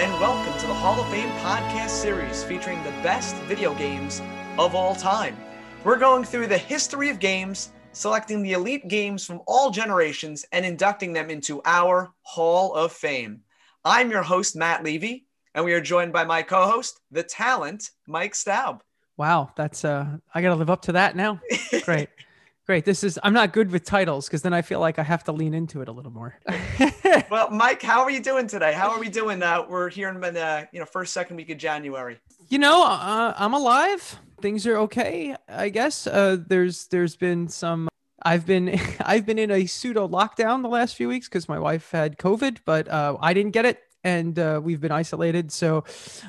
And welcome to the Hall of Fame podcast series featuring the best video games of all time. We're going through the history of games, selecting the elite games from all generations, and inducting them into our Hall of Fame. I'm your host, Matt Levy, and we are joined by my co host, the talent, Mike Staub. Wow, that's uh I got to live up to that now. Great. Great. This is I'm not good with titles because then I feel like I have to lean into it a little more. well, Mike, how are you doing today? How are we doing? Uh, we're here in the you know first second week of January. You know, uh, I'm alive. Things are okay, I guess. Uh, there's there's been some. I've been I've been in a pseudo lockdown the last few weeks because my wife had COVID, but uh, I didn't get it and uh, we've been isolated. So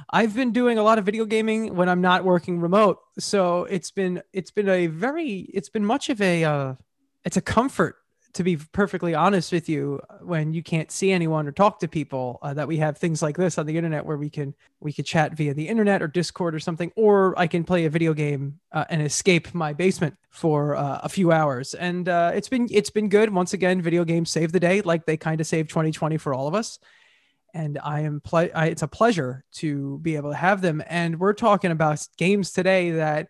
I've been doing a lot of video gaming when I'm not working remote. So it's been it's been a very it's been much of a uh, it's a comfort to be perfectly honest with you when you can't see anyone or talk to people uh, that we have things like this on the internet where we can we can chat via the internet or discord or something or i can play a video game uh, and escape my basement for uh, a few hours and uh, it's been it's been good once again video games save the day like they kind of saved 2020 for all of us and I am ple- I, it's a pleasure to be able to have them. And we're talking about games today that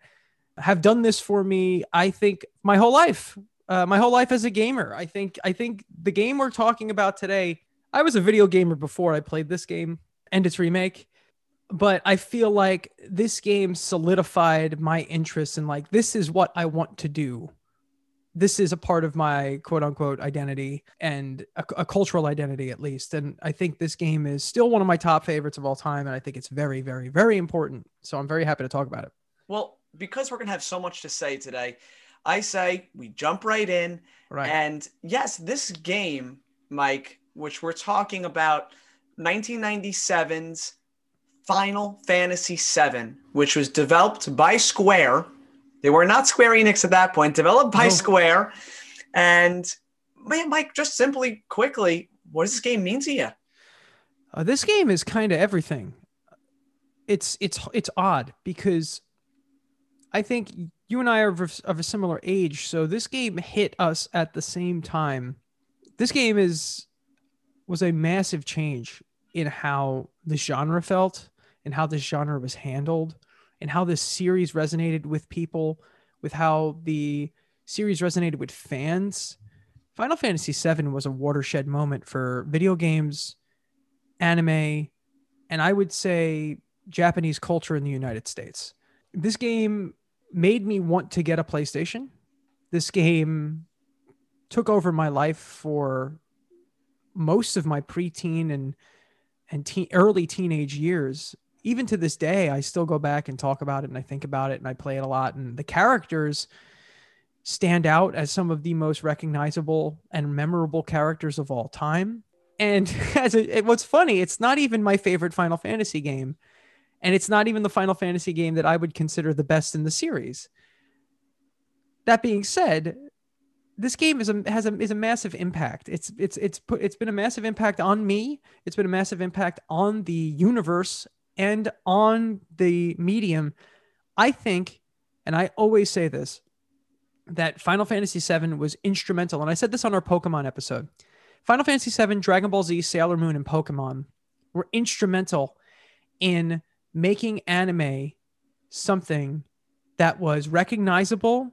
have done this for me. I think my whole life, uh, my whole life as a gamer. I think I think the game we're talking about today. I was a video gamer before I played this game and its remake, but I feel like this game solidified my interest in like this is what I want to do this is a part of my quote unquote identity and a, a, cultural identity at least. And i think this game is still one of my top favorites of all time and i think it's very very very important. So i'm very happy to talk about it. Well because we're going to have so much to say today i say we jump right in. Right. And yes this game mike which we're talking about 1997's final fantasy 7 which was developed by square they were not Square Enix at that point, developed by Square. And Mike, just simply quickly, what does this game mean to you? Uh, this game is kind of everything. It's it's it's odd because I think you and I are of, of a similar age, so this game hit us at the same time. This game is was a massive change in how the genre felt and how this genre was handled and how this series resonated with people, with how the series resonated with fans. Final Fantasy VII was a watershed moment for video games, anime, and I would say Japanese culture in the United States. This game made me want to get a PlayStation. This game took over my life for most of my preteen and and teen, early teenage years even to this day, I still go back and talk about it and I think about it and I play it a lot. And the characters stand out as some of the most recognizable and memorable characters of all time. And as it, what's funny, it's not even my favorite Final Fantasy game. And it's not even the Final Fantasy game that I would consider the best in the series. That being said, this game is a has a is a massive impact. It's it's it's put it's been a massive impact on me. It's been a massive impact on the universe and on the medium, I think, and I always say this, that Final Fantasy VII was instrumental. And I said this on our Pokemon episode. Final Fantasy VII, Dragon Ball Z, Sailor Moon, and Pokemon were instrumental in making anime something that was recognizable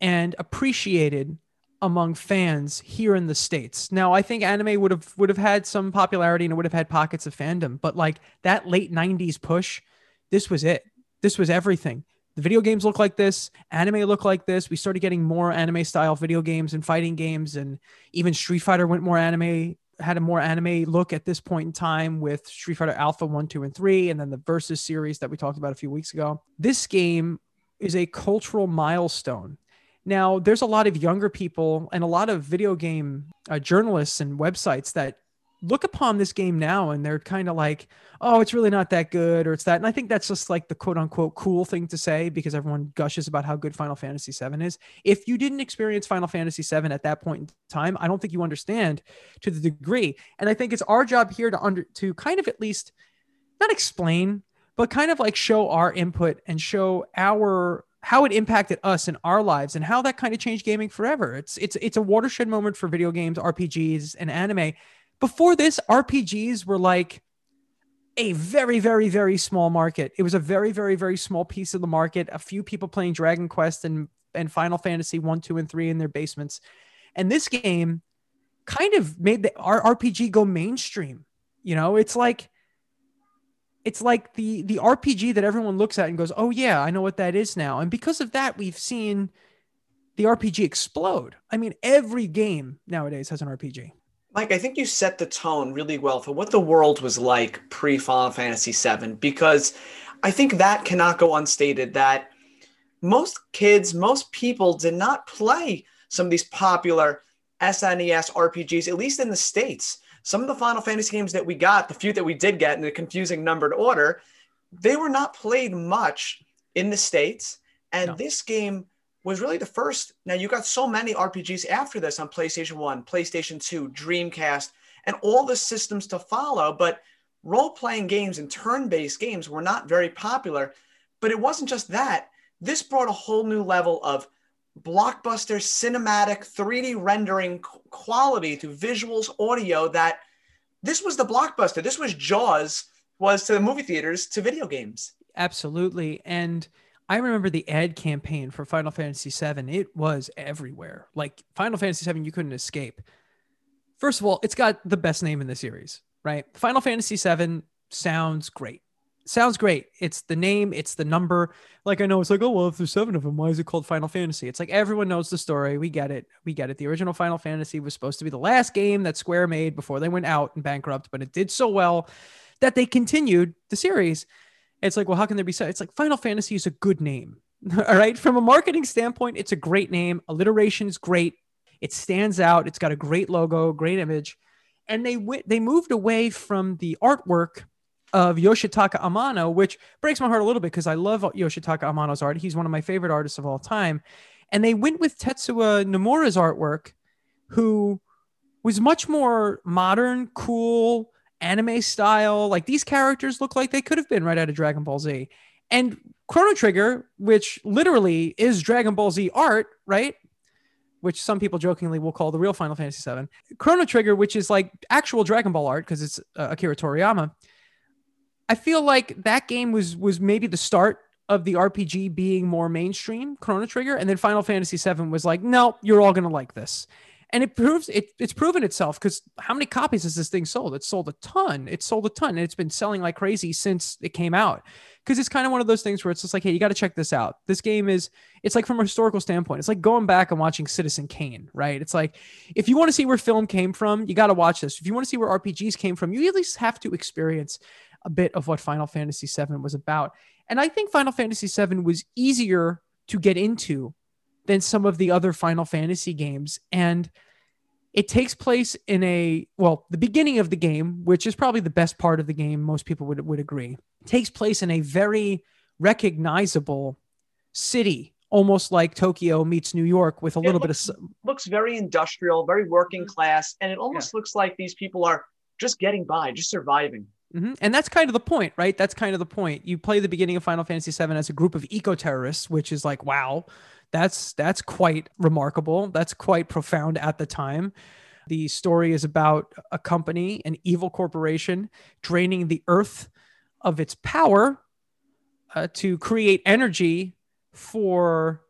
and appreciated among fans here in the states. Now, I think anime would have would have had some popularity and it would have had pockets of fandom, but like that late 90s push, this was it. This was everything. The video games look like this, anime look like this. We started getting more anime style video games and fighting games and even Street Fighter went more anime had a more anime look at this point in time with Street Fighter Alpha 1, 2 and 3 and then the Versus series that we talked about a few weeks ago. This game is a cultural milestone now, there's a lot of younger people and a lot of video game uh, journalists and websites that look upon this game now and they're kind of like, oh, it's really not that good, or it's that. And I think that's just like the quote unquote cool thing to say because everyone gushes about how good Final Fantasy VII is. If you didn't experience Final Fantasy VII at that point in time, I don't think you understand to the degree. And I think it's our job here to under to kind of at least not explain, but kind of like show our input and show our how it impacted us in our lives and how that kind of changed gaming forever. It's it's it's a watershed moment for video games, RPGs, and anime. Before this, RPGs were like a very, very, very small market. It was a very, very, very small piece of the market. A few people playing Dragon Quest and, and Final Fantasy 1, 2, and 3 in their basements. And this game kind of made the RPG go mainstream. You know, it's like it's like the the RPG that everyone looks at and goes, "Oh yeah, I know what that is now." And because of that, we've seen the RPG explode. I mean, every game nowadays has an RPG. Mike, I think you set the tone really well for what the world was like pre Final Fantasy VII because I think that cannot go unstated that most kids, most people did not play some of these popular SNES RPGs, at least in the States. Some of the Final Fantasy games that we got, the few that we did get in a confusing numbered order, they were not played much in the States. And no. this game was really the first. Now, you got so many RPGs after this on PlayStation 1, PlayStation 2, Dreamcast, and all the systems to follow. But role playing games and turn based games were not very popular. But it wasn't just that. This brought a whole new level of blockbuster cinematic 3D rendering quality to visuals, audio that this was the blockbuster. This was Jaws was to the movie theaters to video games. Absolutely. And I remember the ad campaign for Final Fantasy VII. It was everywhere. Like Final Fantasy VII, you couldn't escape. First of all, it's got the best name in the series, right? Final Fantasy VII sounds great sounds great. It's the name, it's the number. Like I know it's like, oh well, if there's seven of them, why is it called Final Fantasy? It's like everyone knows the story. We get it. We get it. The original Final Fantasy was supposed to be the last game that Square made before they went out and bankrupt, but it did so well that they continued the series. It's like, well, how can there be so? It's like Final Fantasy is a good name. All right. From a marketing standpoint, it's a great name. Alliteration is great. It stands out. It's got a great logo, great image. And they went, they moved away from the artwork of Yoshitaka Amano, which breaks my heart a little bit because I love Yoshitaka Amano's art. He's one of my favorite artists of all time. And they went with Tetsuya Nomura's artwork, who was much more modern, cool, anime style. Like these characters look like they could have been right out of Dragon Ball Z. And Chrono Trigger, which literally is Dragon Ball Z art, right? Which some people jokingly will call the real Final Fantasy VII. Chrono Trigger, which is like actual Dragon Ball art because it's uh, Akira Toriyama I feel like that game was was maybe the start of the RPG being more mainstream, Chrono Trigger, and then Final Fantasy VII was like, no, you're all gonna like this, and it proves it. It's proven itself because how many copies has this thing sold? It sold a ton. It sold a ton, and it's been selling like crazy since it came out. Because it's kind of one of those things where it's just like, hey, you got to check this out. This game is, it's like from a historical standpoint, it's like going back and watching Citizen Kane, right? It's like if you want to see where film came from, you got to watch this. If you want to see where RPGs came from, you at least have to experience a bit of what Final Fantasy VII was about. And I think Final Fantasy VII was easier to get into than some of the other Final Fantasy games. And it takes place in a, well, the beginning of the game, which is probably the best part of the game, most people would, would agree, takes place in a very recognizable city almost like Tokyo meets New York with a little looks, bit of looks very industrial, very working mm-hmm. class, and it almost yeah. looks like these people are just getting by, just surviving. Mm-hmm. And that's kind of the point, right? That's kind of the point. You play the beginning of Final Fantasy VII as a group of eco terrorists, which is like, wow, that's that's quite remarkable. That's quite profound at the time. The story is about a company, an evil corporation, draining the earth of its power uh, to create energy for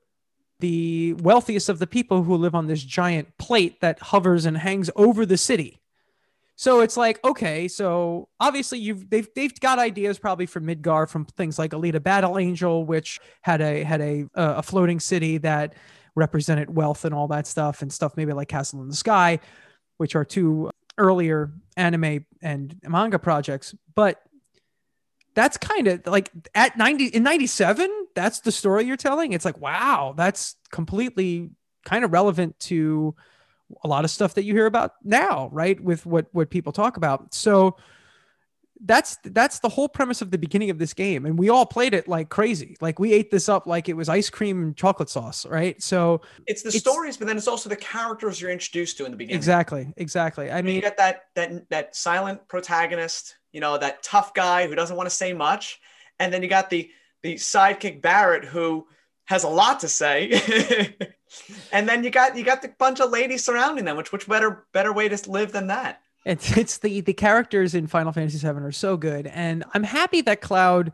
the wealthiest of the people who live on this giant plate that hovers and hangs over the city. So it's like, okay, so obviously you've they've they've got ideas probably from Midgar from things like Alita Battle Angel, which had a had a uh, a floating city that represented wealth and all that stuff, and stuff maybe like Castle in the Sky, which are two earlier anime and manga projects. But that's kind of like at 90 in 97, that's the story you're telling. It's like, wow, that's completely kind of relevant to a lot of stuff that you hear about now, right? With what what people talk about. So that's that's the whole premise of the beginning of this game. And we all played it like crazy. Like we ate this up like it was ice cream and chocolate sauce right? So it's the it's, stories but then it's also the characters you're introduced to in the beginning. Exactly exactly. I mean you got that that that silent protagonist you know that tough guy who doesn't want to say much. And then you got the the sidekick barrett who has a lot to say and then you got you got the bunch of ladies surrounding them which which better better way to live than that It's it's the the characters in Final Fantasy VII are so good, and I'm happy that Cloud.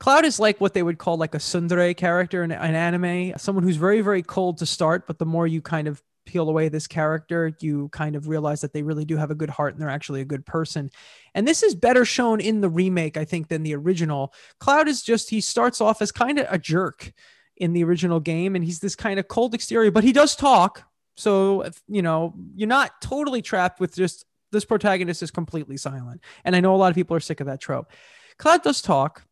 Cloud is like what they would call like a tsundere character in an anime, someone who's very very cold to start, but the more you kind of peel away this character, you kind of realize that they really do have a good heart and they're actually a good person. And this is better shown in the remake, I think, than the original. Cloud is just he starts off as kind of a jerk in the original game, and he's this kind of cold exterior, but he does talk, so, you know, you're not totally trapped with just this protagonist is completely silent. And I know a lot of people are sick of that trope. Cloud does talk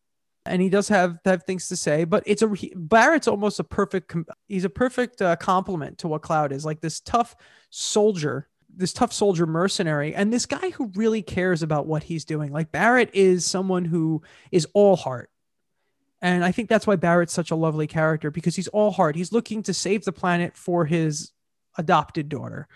and he does have have things to say, but it's a Barrett's almost a perfect he's a perfect uh, complement to what Cloud is, like this tough soldier, this tough soldier mercenary and this guy who really cares about what he's doing. Like barrett is someone who is all heart. And I think that's why Barrett's such a lovely character because he's all heart. He's looking to save the planet for his adopted daughter,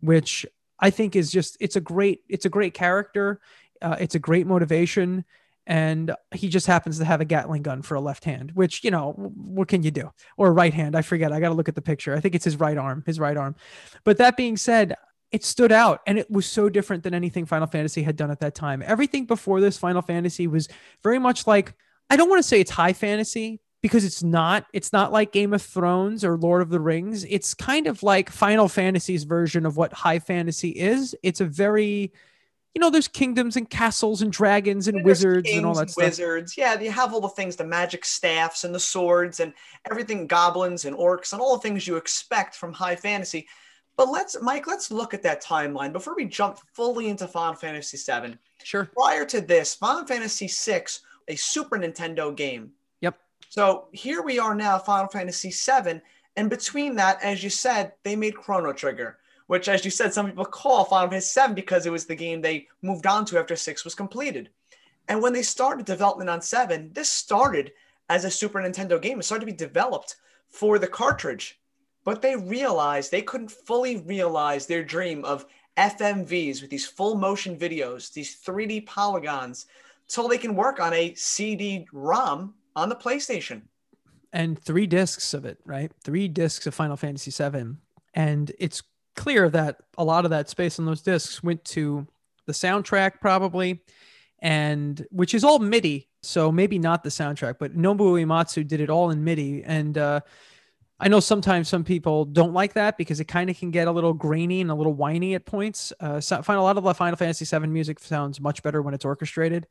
which I think is just it's a great it's a great character. Uh, it's a great motivation, and he just happens to have a Gatling gun for a left hand, which you know what can you do? Or right hand? I forget. I got to look at the picture. I think it's his right arm. His right arm. But that being said, it stood out and it was so different than anything Final Fantasy had done at that time. Everything before this Final Fantasy was very much like I don't want to say it's high fantasy because it's not it's not like Game of Thrones or Lord of the Rings. It's kind of like Final Fantasy's version of what high fantasy is. It's a very you know, there's kingdoms and castles and dragons and, wizards and all that stuff. Wizards, yeah, you have all the things, the magic staffs and the swords and everything, goblins and orcs and all the things you expect from high fantasy. But let's, Mike, let's look at that timeline before we jump fully into Final Fantasy VII. Sure. Prior to this, Final Fantasy VI, a Super Nintendo game, Yep. so here we are now, Final Fantasy VII. And between that, as you said, they made Chrono Trigger, which, as you said, some people call Final Fantasy VII because it was the game they moved on to after six was completed. And when they started development on seven, this started as a Super Nintendo game. It started to be developed for the cartridge, but they realized they couldn't fully realize their dream of FMVs with these full motion videos, these 3D polygons, so they can work on a CD ROM on the PlayStation. And three discs of it, right? Three discs of Final Fantasy VII. And it's clear that a lot of that space on those discs went to the soundtrack, probably, and which is all MIDI. So maybe not the soundtrack, but Nobuo Uematsu did it all in MIDI. And uh, I know sometimes some people don't like that because it kind of can get a little grainy and a little whiny at points. Uh, so I find a lot of the Final Fantasy VII music sounds much better when it's orchestrated.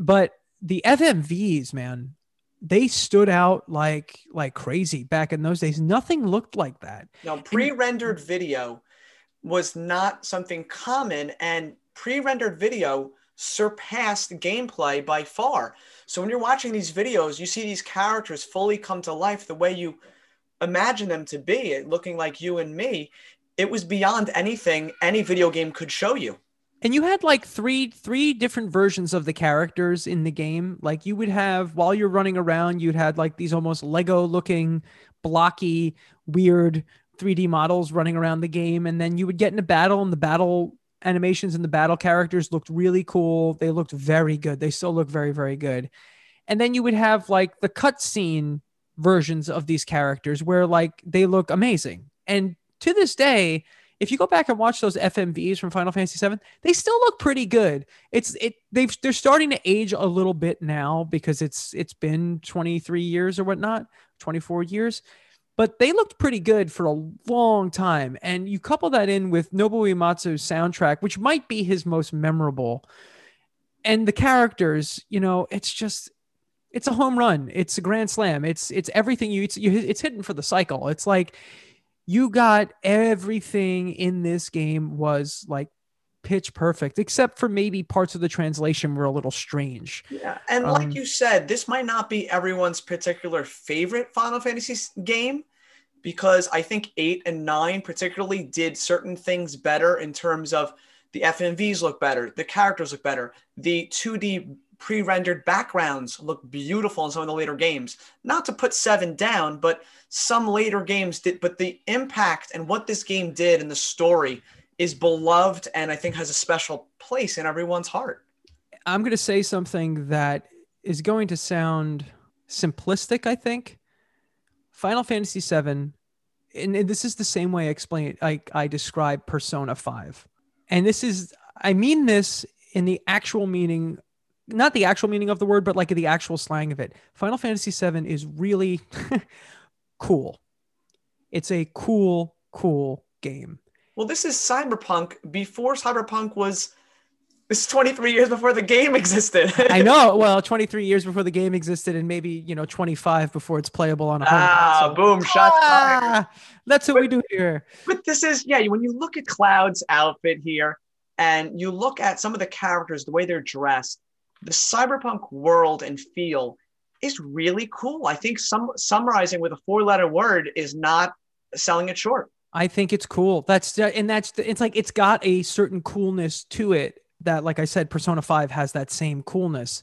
But the FMVs, man, they stood out like like crazy back in those days. Nothing looked like that. No, pre-rendered and, video was not something common, and pre-rendered video surpassed gameplay by far. So when you're watching these videos, you see these characters fully come to life the way you imagine them to be, looking like you and me. It was beyond anything any video game could show you and you had like three three different versions of the characters in the game. Like you would have while you're running around you'd had like these almost lego looking blocky weird 3d models running around the game. And then you would get in a battle and the battle animations and the battle characters looked really cool. They looked very good. They still look very very good. And then you would have like the cutscene versions of these characters where like they look amazing. And to this day if you go back and watch those FMVs from Final Fantasy VII, they still look pretty good. It's it they've they're starting to age a little bit now because it's it's been 23 years or whatnot, 24 years. But they looked pretty good for a long time. And you couple that in with Nobuo Uematsu's soundtrack, which might be his most memorable. And the characters, you know, it's just it's a home run. It's a grand slam. It's it's everything you it's, you, it's hitting for the cycle. It's like you got everything in this game was like pitch perfect, except for maybe parts of the translation were a little strange. Yeah, and um, like you said, this might not be everyone's particular favorite Final Fantasy game because I think eight and nine particularly did certain things better in terms of the FMVs look better, the characters look better, the 2D pre-rendered backgrounds look beautiful in some of the later games. Not to put seven down, but some later games did. But the impact and what this game did and the story is beloved, and I think has a special place in everyone's heart. I'm going to say something that is going to sound simplistic. I think Final Fantasy VII, and this is the same way I explain. I I describe Persona Five and this is I mean this in the actual meaning, not the actual meaning of the word, but like the actual slang of it. Final Fantasy VII is really cool. It's a cool, cool game. Well, this is Cyberpunk before Cyberpunk was. This is 23 years before the game existed. I know. Well, 23 years before the game existed, and maybe you know 25 before it's playable on a home ah, console. boom, shots fired. Ah, that's what we do here. But this is, yeah, when you look at Cloud's outfit here and you look at some of the characters, the way they're dressed, the cyberpunk world and feel is really cool. I think some summarizing with a four letter word is not selling it short. I think it's cool. That's uh, and that's it's like it's got a certain coolness to it that, like I said, Persona Five has that same coolness.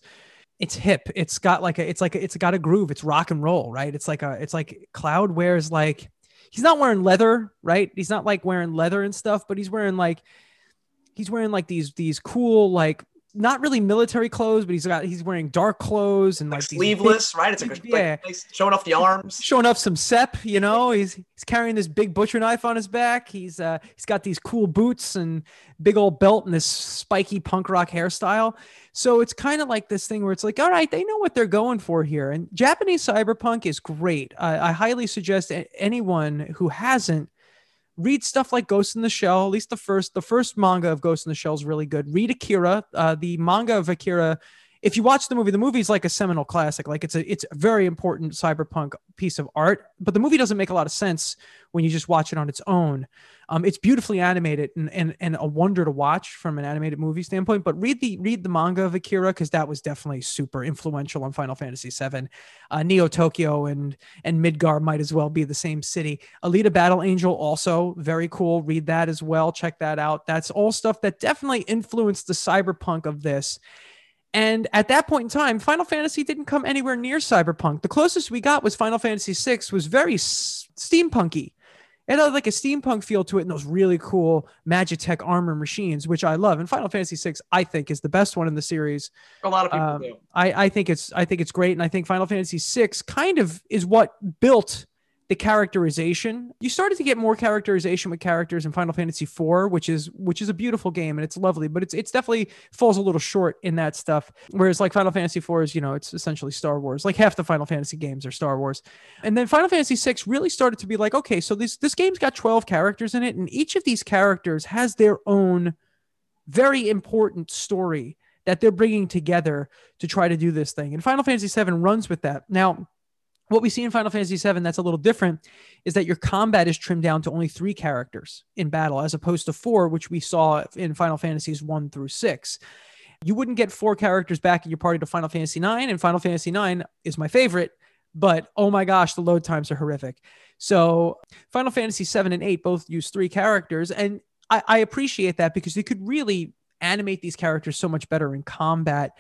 It's hip. It's got like a. It's like a, it's got a groove. It's rock and roll, right? It's like a. It's like Cloud wears like. He's not wearing leather, right? He's not like wearing leather and stuff, but he's wearing like. He's wearing like these these cool like not really military clothes, but he's got he's wearing dark clothes and Like, like, these sleeveless, right? It's like, a, Yeah. like nice- showing off the arms. showing off some sep you know he's he's carrying this big butcher knife on his back he's uh he's got these cool boots and big old belt and this spiky punk rock hairstyle so it's kind of like this thing where it's like all right they know what they're going for here and japanese cyberpunk is great i, I highly suggest anyone who hasn't read stuff like Ghost in the Shell. At least the first, the first manga of Ghost in the Shell is really good. Read Akira. Uh, the manga of Akira. If you watch the movie, the movie is like a seminal classic. Like it's a it's a very important cyberpunk piece of art. But the movie doesn't make a lot of sense when you just watch it on its own. Um, it's beautifully animated and, and and a wonder to watch from an animated movie standpoint. But read the read the manga of Akira because that was definitely super influential on Final Fantasy VII. Uh, Neo Tokyo and and Midgar might as well be the same city. Alita Battle Angel also very cool. Read that as well. Check that out. That's all stuff that definitely influenced the cyberpunk of this. And at that point in time, Final Fantasy didn't come anywhere near cyberpunk. The closest we got was Final Fantasy VI was very s- steampunky. It had like a steampunk feel to it and those really cool Magitech armor machines, which I love. And Final Fantasy VI, I think, is the best one in the series. A lot of people Um, do. I, I think it's I think it's great, and I think Final Fantasy VI kind of is what built the characterization. You started to get more characterization with characters in Final Fantasy IV, which is which is a beautiful game and it's lovely, but it's it's definitely falls a little short in that stuff. Whereas like Final Fantasy IV is, you know, it's essentially Star Wars. Like half the Final Fantasy games are Star Wars. And then Final Fantasy VI really started to be like, okay, so this this game's got 12 characters in it, and each of these characters has their own very important story that they're bringing together to try to do this thing. And Final Fantasy VII runs with that. Now, what we see in Final Fantasy VII that's a little different is that your combat is trimmed down to only three characters in battle, as opposed to four, which we saw in Final Fantasies one through six. You wouldn't get four characters back in your party to Final Fantasy IX, and Final Fantasy IX is my favorite, but oh my gosh, the load times are horrific. So Final Fantasy VII and eight both use three characters, and I, I appreciate that because they could really animate these characters so much better in combat.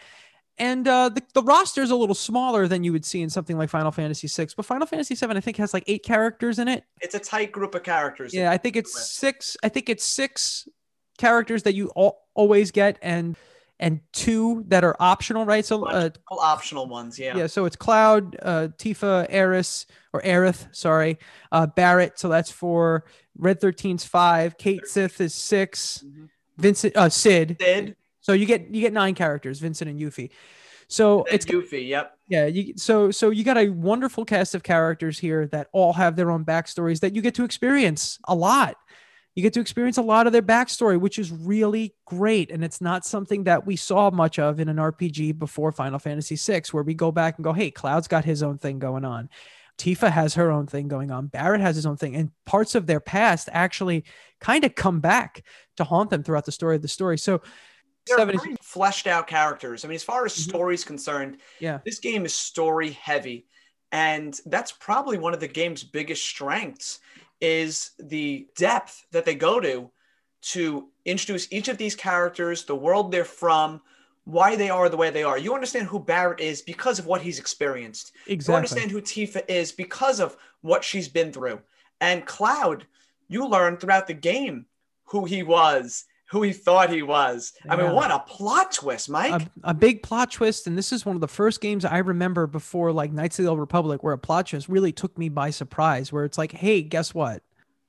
And uh, the, the roster is a little smaller than you would see in something like Final Fantasy VI, but Final Fantasy VII I think has like eight characters in it. It's a tight group of characters. Yeah, I think it's six. I think it's six characters that you all, always get, and and two that are optional, right? So uh, optional ones, yeah. yeah, so it's Cloud, uh, Tifa, Aeris, or Aerith, sorry, uh, Barrett. So that's for Red 13's five. Cait Sith is 6 Mhm. Vincent, uh, Sid. Sid So you get you get nine characters, Vincent and Yuffie. So and it's Goofy, yep. yeah, you, so so you got a wonderful cast of characters here that all have their own backstories that you get to experience a lot. You get to experience a lot of their backstory, which is really great, and it's not something that we saw much of in an RPG before Final Fantasy VI, where we go back and go, "Hey, Cloud's got his own thing going on." Tifa has her own thing going on. Barrett has his own thing, and parts of their past actually kind of come back to haunt them throughout the story of the story. So, They're seven is very fleshed out characters. I mean, as far as Mhm. story's concerned, yeah, this game is story heavy. And that's probably one of the game's biggest strengths is the depth that they go to to introduce each of these characters, the world they're from, why they are the way they are. You understand who Barrett is because of what he's experienced. Exactly. You understand who Tifa is because of what she's been through. And Cloud, you learn throughout the game who he was, who he thought he was. I mean, what a plot twist, Mike. a, a big plot twist and this is one of the first games i remember before like knights of the old republic where a plot twist really took me by surprise where it's like hey guess what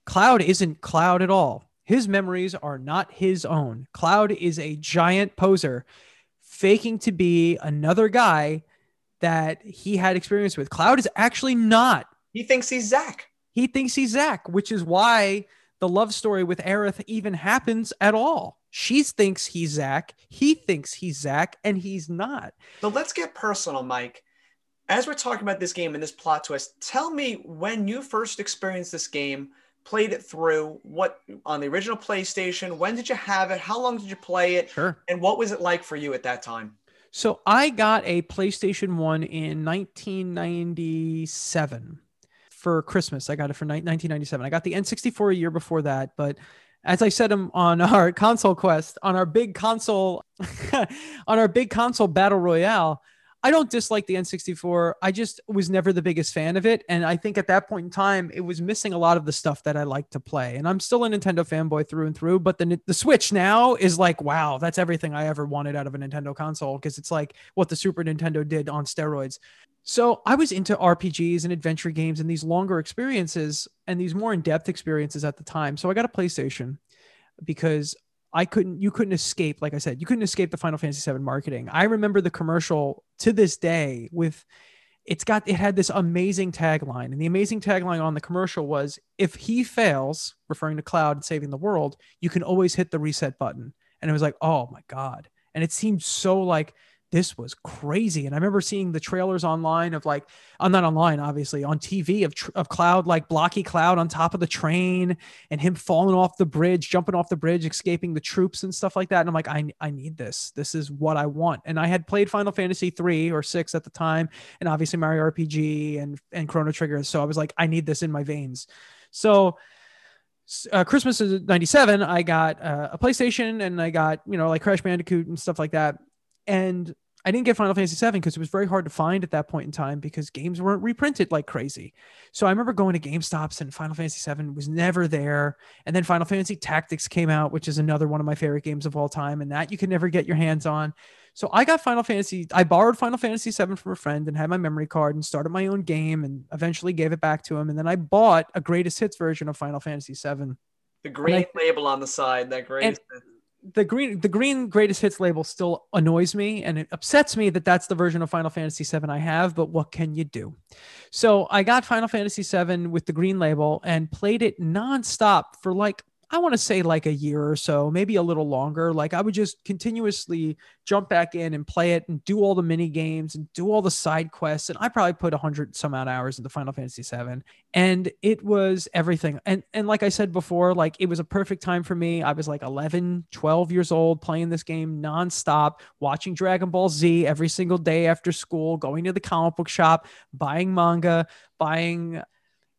cloud isn't cloud at all His memories are not his own. Cloud is a giant poser, faking to be another guy that he had experience with. Cloud is actually not. He thinks he's Zack. He thinks he's Zack, which is why the love story with Aerith even happens at all. She thinks he's Zack, He thinks he's Zack, and he's not. So let's get personal, Mike. As we're talking about this game and this plot twist, tell me when you first experienced this game, played it through, what on the original PlayStation, when did you have it, how long did you play it, Sure. and what was it like for you at that time? So I got a PlayStation 1 in 1997 for Christmas. I got it for ni- 1997. I got the N64 a year before that, but as I said um, on our console quest, on our big console, on our big console battle royale, I don't dislike the N64. I just was never the biggest fan of it. And I think at that point in time, it was missing a lot of the stuff that I like to play. And I'm still a Nintendo fanboy through and through. But the, the Switch now is like, wow, that's everything I ever wanted out of a Nintendo console because it's like what the Super Nintendo did on steroids. So I was into RPGs and adventure games and these longer experiences and these more in depth experiences at the time. So I got a PlayStation because I couldn't, you couldn't escape, like I said, you couldn't escape the Final Fantasy VII marketing. I remember the commercial to this day with, it's got, it had this amazing tagline. And the amazing tagline on the commercial was, if he fails, referring to Cloud and saving the world, you can always hit the reset button. And it was like, oh my God. And it seemed so like, this was crazy. And I remember seeing the trailers online of like, I'm not online, obviously, on TV of, of Cloud, like blocky Cloud on top of the train and him falling off the bridge, jumping off the bridge, escaping the troops and stuff like that. And I'm like, I, I need this. This is what I want. And I had played Final Fantasy three or six at the time, and obviously Mario RPG and, and Chrono Trigger. So I was like, I need this in my veins. So, uh, Christmas of 97, I got uh, a PlayStation and I got, you know, like Crash Bandicoot and stuff like that. And I didn't get Final Fantasy VII because it was very hard to find at that point in time because games weren't reprinted like crazy. So I remember going to GameStops and Final Fantasy VII was never there. And then Final Fantasy Tactics came out, which is another one of my favorite games of all time, and that you could never get your hands on. So I got Final Fantasy. I borrowed Final Fantasy VII from a friend and had my memory card and started my own game and eventually gave it back to him. And then I bought a greatest hits version of Final Fantasy VII. The green I- label on the side, that great. The green the green greatest hits label still annoys me and it upsets me that that's the version of Final Fantasy 7 I have but what can you do? So I got Final Fantasy 7 with the green label and played it nonstop for like I want to say like a year or so, maybe a little longer. Like I would just continuously jump back in and play it and do all the mini games and do all the side quests. And I probably put a hundred some odd hours into Final Fantasy VII, and it was everything. And and like I said before, like it was a perfect time for me. I was like 11, 12 years old, playing this game nonstop, watching Dragon Ball Z every single day after school, going to the comic book shop, buying manga, buying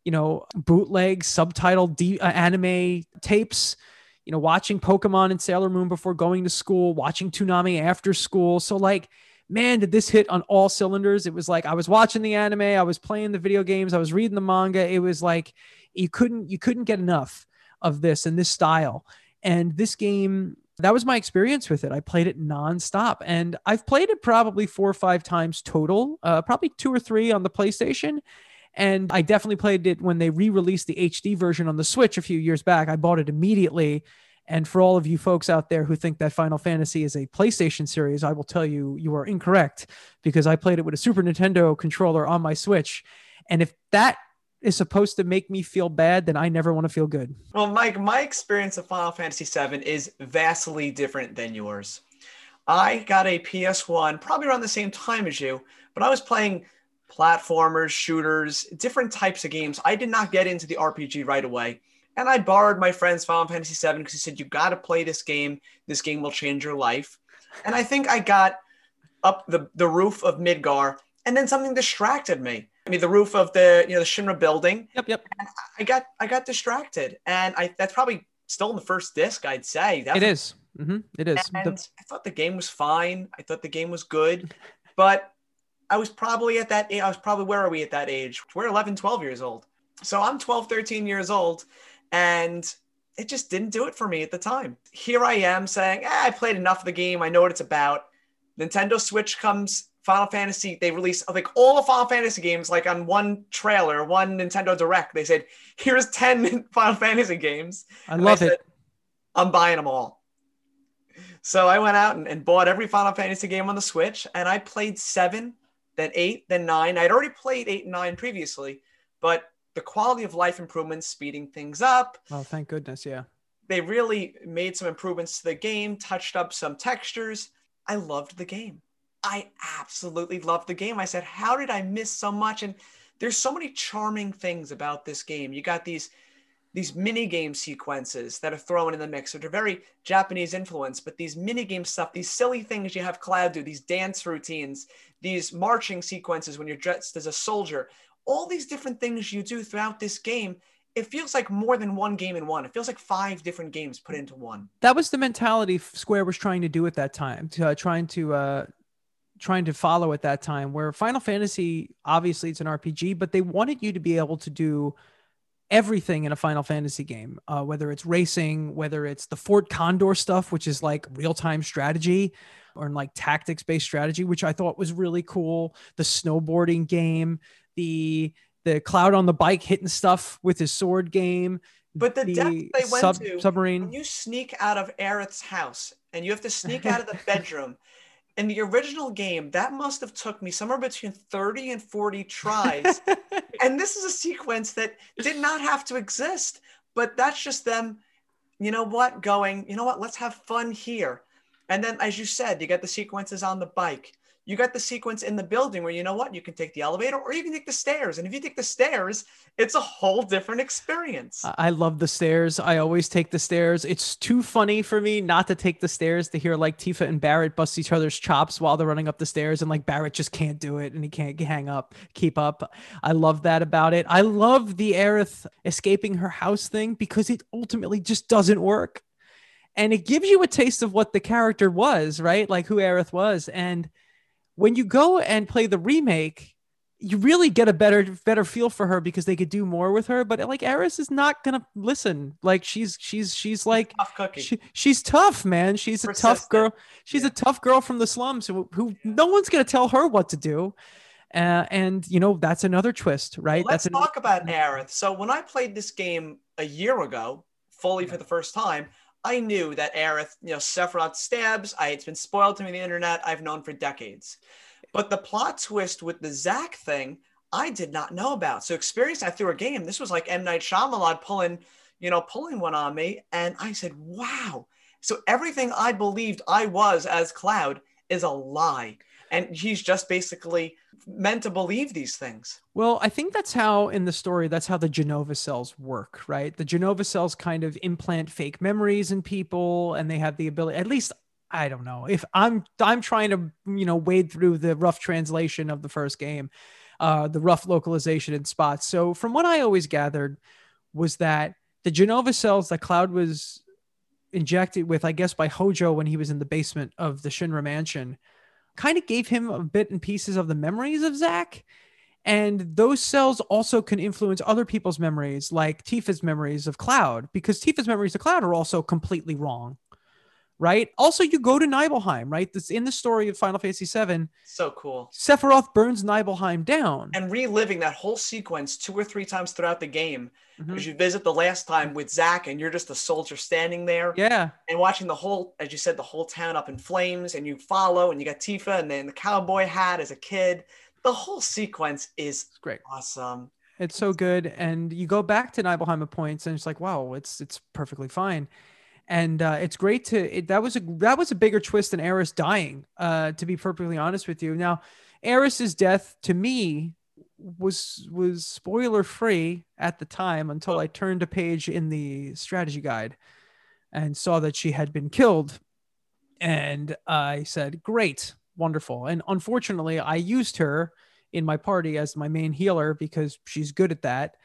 you know, bootleg subtitled uh, anime tapes, you know, watching Pokemon and Sailor Moon before going to school, watching Toonami after school. So, like, man, did this hit on all cylinders. It was like I was watching the anime, I was playing the video games, I was reading the manga. It was like you couldn't you couldn't get enough of this and this style. And this game, that was my experience with it. I played it nonstop, and I've played it probably four or five times total, uh, probably two or three on the PlayStation. And I definitely played it when they re released the HD version on the Switch a few years back. I bought it immediately. And for all of you folks out there who think that Final Fantasy is a PlayStation series, I will tell you, you are incorrect because I played it with a Super Nintendo controller on my Switch. And if that is supposed to make me feel bad, then I never want to feel good. Well, Mike, my experience of Final Fantasy VII is vastly different than yours. I got a PS1 probably around the same time as you, but I was playing platformers, shooters, different types of games. I did not get into the RPG right away. And I borrowed my friend's Final Fantasy VII because he said, You got to play this game. This game will change your life. And I think I got up the, the roof of Midgar, and then something distracted me. I mean, the roof of the you know the Shinra building. Yep, yep. And I got I got distracted, and I that's probably still in the first disc. I'd say that It is. hmm It is. and The- I thought the game was fine. I thought the game was good, but I was probably at that age. I was probably, where are we at that age? We're 11, 12 years old. So I'm 12, 13 years old, and it just didn't do it for me at the time. Here I am saying, eh, I played enough of the game. I know what it's about. Nintendo Switch comes, Final Fantasy, they release like all the Final Fantasy games, like on one trailer, one Nintendo Direct. They said, here's 10 Final Fantasy games. I And love said, it. I'm buying them all. So I went out and, and bought every Final Fantasy game on the Switch, and I played seven, then eight, then nine. I'd already played eight and nine previously, but the quality of life improvements, speeding things up. Oh, thank goodness. Yeah. They really made some improvements to the game, touched up some textures. I loved the game. I absolutely loved the game. I said, how did I miss so much? And there's so many charming things about this game. You got these these mini game sequences that are thrown in the mix, which are very Japanese influence, but these mini game stuff, these silly things you have Cloud do, these dance routines, these marching sequences when you're dressed as a soldier, all these different things you do throughout this game it feels like more than one game in one. It feels like five different games put into one. That was the mentality Square was trying to do at that time, to, uh, trying to uh, trying to follow at that time. Where Final Fantasy, obviously, it's an RPG, but they wanted you to be able to do everything in a Final Fantasy game, uh, whether it's racing, whether it's the Fort Condor stuff, which is like real time strategy or like tactics based strategy, which I thought was really cool. The snowboarding game, the the cloud on the bike hitting stuff with his sword game. But the, the depth they went sub- to submarine. When you sneak out of Aerith's house and you have to sneak out of the bedroom. In the original game, that must have took me somewhere between 30 and 40 tries. and this is a sequence that did not have to exist, but that's just them, you know what, going, you know what, let's have fun here. And then, as you said, you get the sequences on the bike you got the sequence in the building where you know what you can take the elevator or you can take the stairs. And if you take the stairs it's a whole different experience. I love the stairs. I always take the stairs. It's too funny for me not to take the stairs to hear like tifa and barrett bust each other's chops while they're running up the stairs and like barrett just can't do it and he can't hang up keep up. I love that about it. I love the aerith escaping her house thing because it ultimately just doesn't work. And it gives you a taste of what the character was right? Like who aerith was. And when you go and play the remake, you really get a better better feel for her because they could do more with her. But like Aeris is not gonna listen. Like she's she's she's like tough cookie. She, she's tough, man. She's Persistent. a tough girl. She's yeah. a tough girl from the slums who, who no one's gonna tell her what to do. Uh, and you know that's another twist, right? Well, let's that's talk about Aerith. So when I played this game a year ago, fully yeah. for the first time, I knew that Aerith, you know, Sephiroth stabs. I, it's been spoiled to me on the internet. I've known for decades. But the plot twist with the Zack thing, I did not know about. So experience that through a game, this was like M Night Shyamalan pulling, you know, pulling one on me, and I said, "Wow!" So everything I believed I was as Cloud is a lie, and he's just basically meant to believe these things. Well, I think that's how in the story that's how the Jenova cells work, right? The Jenova cells kind of implant fake memories in people and they have the ability at least I don't know. If I'm I'm trying to, you know, wade through the rough translation of the first game, uh the rough localization in spots. So from what I always gathered was that the Jenova cells that Cloud was injected with, I guess by Hojo when he was in the basement of the Shinra mansion kind of gave him a bit and pieces of the memories of Zack. And those cells also can influence other people's memories, like Tifa's memories of Cloud, because Tifa's memories of Cloud are also completely wrong. Right. Also, you go to Nibelheim, right? That's in the story of Final Fantasy VII. So cool. Sephiroth burns Nibelheim down. And reliving that whole sequence two or three times throughout the game because mm-hmm. you visit the last time with Zack and you're just a soldier standing there. Yeah. And watching the whole, as you said, the whole town up in flames and you follow and you got Tifa and then the cowboy hat as a kid. The whole sequence is it's great. Awesome. It's so good. And you go back to Nibelheim at points and it's like, wow, it's it's perfectly fine. And uh, it's great to it, that was a that was a bigger twist than Aeris dying, uh, to be perfectly honest with you. Now, Aeris's death to me was was spoiler free at the time until I turned a page in the strategy guide and saw that she had been killed. And I said, "Great, wonderful." And unfortunately, I used her in my party as my main healer because she's good at that.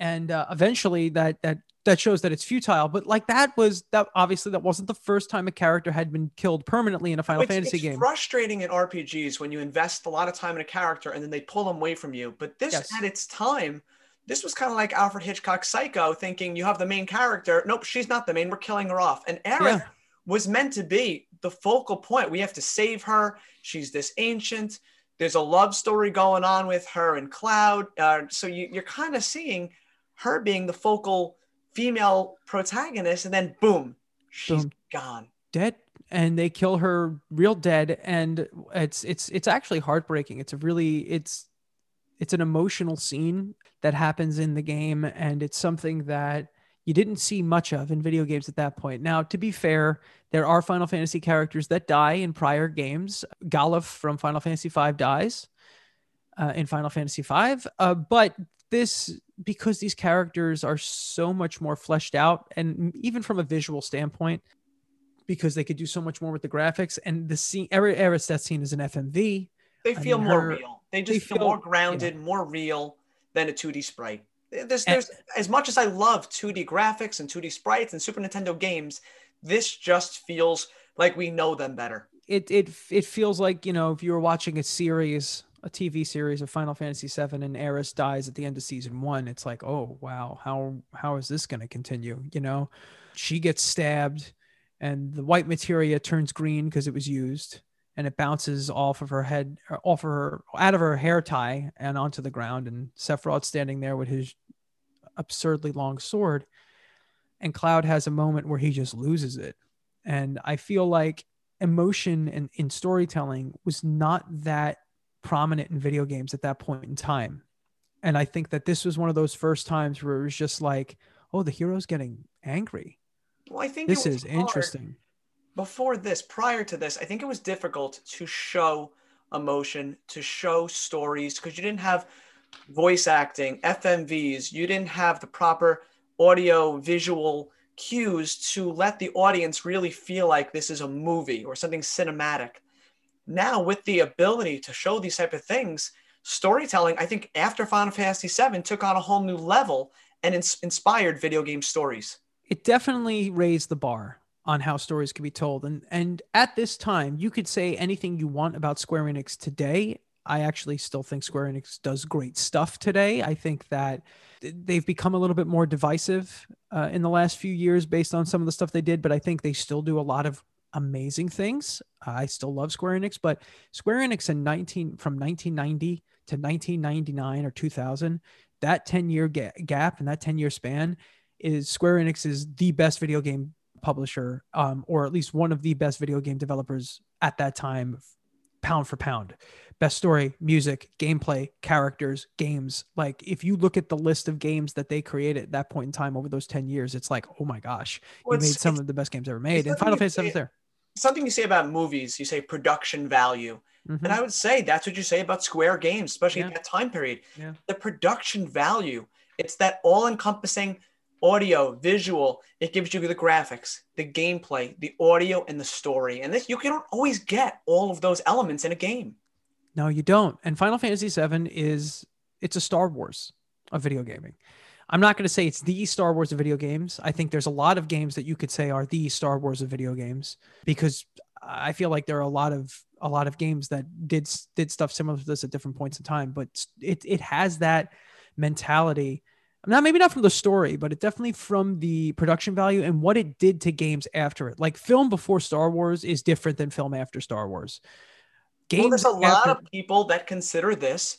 And uh, eventually, that that that shows that it's futile. But like that was that obviously that wasn't the first time a character had been killed permanently in a Final it's, Fantasy it's game. Frustrating in RPGs when you invest a lot of time in a character and then they pull them away from you. But this yes. at its time, this was kind of like Alfred Hitchcock's Psycho, thinking you have the main character. Nope, she's not the main. We're killing her off. And Aerith yeah. was meant to be the focal point. We have to save her. She's this ancient. There's a love story going on with her and Cloud. Uh, so you, you're kind of seeing her being the focal female protagonist, and then boom, she's Boom. gone. dead and they kill her real dead and it's it's it's actually heartbreaking it's a really it's it's an emotional scene that happens in the game and it's something that you didn't see much of in video games at that point now to be fair there are final fantasy characters that die in prior games galuf from final fantasy v dies uh, in final fantasy v uh, but this because these characters are so much more fleshed out and even from a visual standpoint because they could do so much more with the graphics and the scene every Aristet scene is an FMV. They I feel mean, more her- real. They just they feel, feel- more grounded, more real than a 2D sprite. There's, And- as much as I love 2D graphics and 2D sprites and Super Nintendo games, this just feels like we know them better. It it it feels like you know if you were watching a series, a TV series of Final Fantasy VII, and Aeris dies at the end of season one. It's like, oh wow, how how is this going to continue? You know, she gets stabbed, and the white materia turns green because it was used. And it bounces off of her head, off of her, out of her hair tie, and onto the ground. And Sephiroth standing there with his absurdly long sword. And Cloud has a moment where he just loses it. And I feel like emotion and in storytelling was not that prominent in video games at that point in time. And I think that this was one of those first times where it was just like, oh, the hero's getting angry. Well, I think This it was is hard- interesting. Before this, prior to this, I think it was difficult to show emotion, to show stories, because you didn't have voice acting, FMVs, you didn't have the proper audio visual cues to let the audience really feel like this is a movie or something cinematic. Now, with the ability to show these type of things, storytelling, I think after Final Fantasy VII took on a whole new level and ins- inspired video game stories. It definitely raised the bar on how stories can be told. And and at this time, you could say anything you want about Square Enix today. I actually still think Square Enix does great stuff today. I think that they've become a little bit more divisive uh, in the last few years based on some of the stuff they did, but I think they still do a lot of amazing things. I still love Square Enix, but Square Enix in 19 from 1990 to 1999 or 2000, that 10 year ga- gap and that 10 year span is Square Enix is the best video game publisher, um, or at least one of the best video game developers at that time, pound for pound. Best story, music, gameplay, characters, games. Like if you look at the list of games that they created at that point in time over those 10 years, it's like, oh my gosh, Well, you made some of the best games ever made. And Final Fantasy VII is there. Something you say about movies, you say production value. Mhm. And I would say that's what you say about Square games, especially Yeah. at that time period. Yeah. The production value. It's that all encompassing audio, visual. It gives you the graphics, the gameplay, the audio, and the story. And this you can always get all of those elements in a game. No, you don't. And Final Fantasy VII is it's a Star Wars of video gaming. I'm not going to say it's the Star Wars of video games. I think there's a lot of games that you could say are the Star Wars of video games because I feel like there are a lot of a lot of games that did did stuff similar to this at different points in time. But it it has that mentality. Not maybe not from the story, but it definitely from the production value and what it did to games after it. Like film before Star Wars is different than film after Star Wars. well, there's a lot after- of people that consider this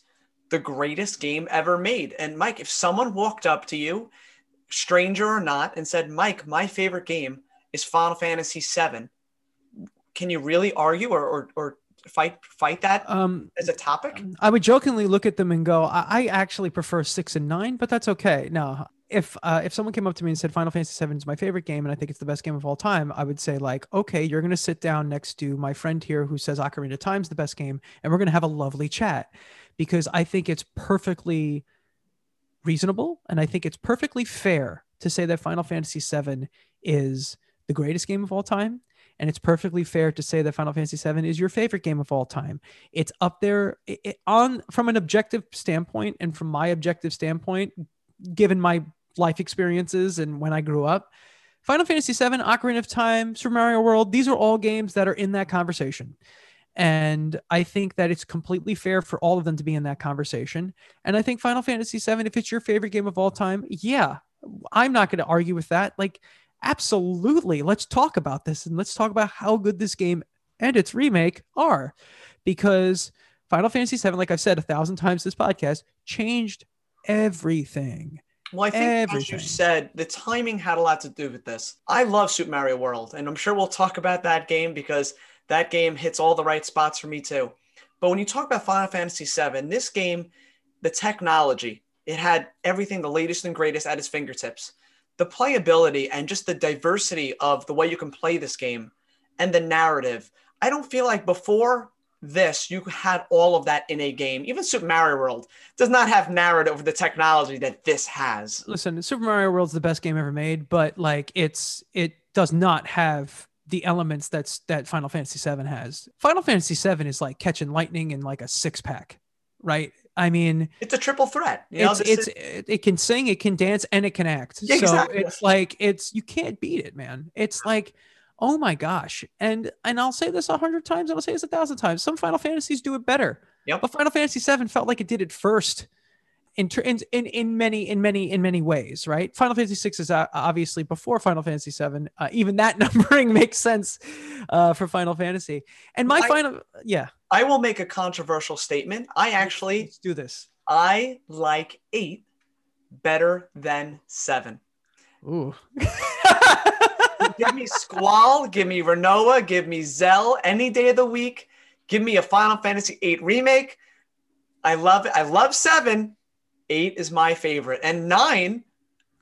the greatest game ever made. And Mike, if someone walked up to you, stranger or not, and said, Mike, my favorite game is Final Fantasy VII, can you really argue or, or, or fight fight that um as a topic? I would jokingly look at them and go, I, I actually prefer six and nine, but that's okay. No, if uh, if someone came up to me and said Final Fantasy VII is my favorite game and I think it's the best game of all time, I would say like, okay, you're gonna sit down next to my friend here who says Ocarina of Time's the best game, and we're gonna have a lovely chat because I think it's perfectly reasonable and I think it's perfectly fair to say that Final Fantasy VII is the greatest game of all time. And it's perfectly fair to say that Final Fantasy VII is your favorite game of all time it's up there it, it- on from an objective standpoint and from my objective standpoint given my life experiences and when i grew up. Final fantasy VII, ocarina of time super mario world these are all games that are in that conversation. And i think that it's completely fair for all of them to be in that conversation. And i think final fantasy VII, if it's your favorite game of all time yeah i'm not going to argue with that. Like absolutely let's talk about this and let's talk about how good this game and its remake are. Because Final Fantasy VII, like I've said a thousand times this podcast, changed everything. Well, I think as you said, the timing had a lot to do with this. I love Super Mario World, and I'm sure we'll talk about that game because that game hits all the right spots for me too. But when you talk about Final Fantasy VII, this game, the technology, it had everything the latest and greatest at its fingertips. The playability and just the diversity of the way you can play this game and the narrative. I don't feel like before this you had all of that in a game. Even Super Mario World does not have narrative over the technology that this has. Listen, Super Mario World's the best game ever made, but like it's it does not have the elements that's that Final Fantasy VII has. Final Fantasy VII is like catching lightning in like a six pack, right? I mean, It's a triple threat. You know, it's it's is- it, it can sing, it can dance, and it can act. Yeah, so exactly. it's like it's you can't beat it, man. It's like oh my gosh, and and I'll say this a hundred times, and I'll say this a thousand times. Some Final Fantasies do it better. Yep. But Final Fantasy VII felt like it did it first. In, in in in many in many in many ways, right? Final Fantasy VI is uh, obviously before Final Fantasy VII. Uh, even that numbering makes sense uh, for Final Fantasy. And my I- final, yeah, I will make a controversial statement. I actually let's do this. I like eight better than seven. Ooh, give me Squall, give me Rinoa, give me Zell any day of the week. Give me a Final Fantasy VIII remake. I love it. I love seven. Eight is my favorite. And nine,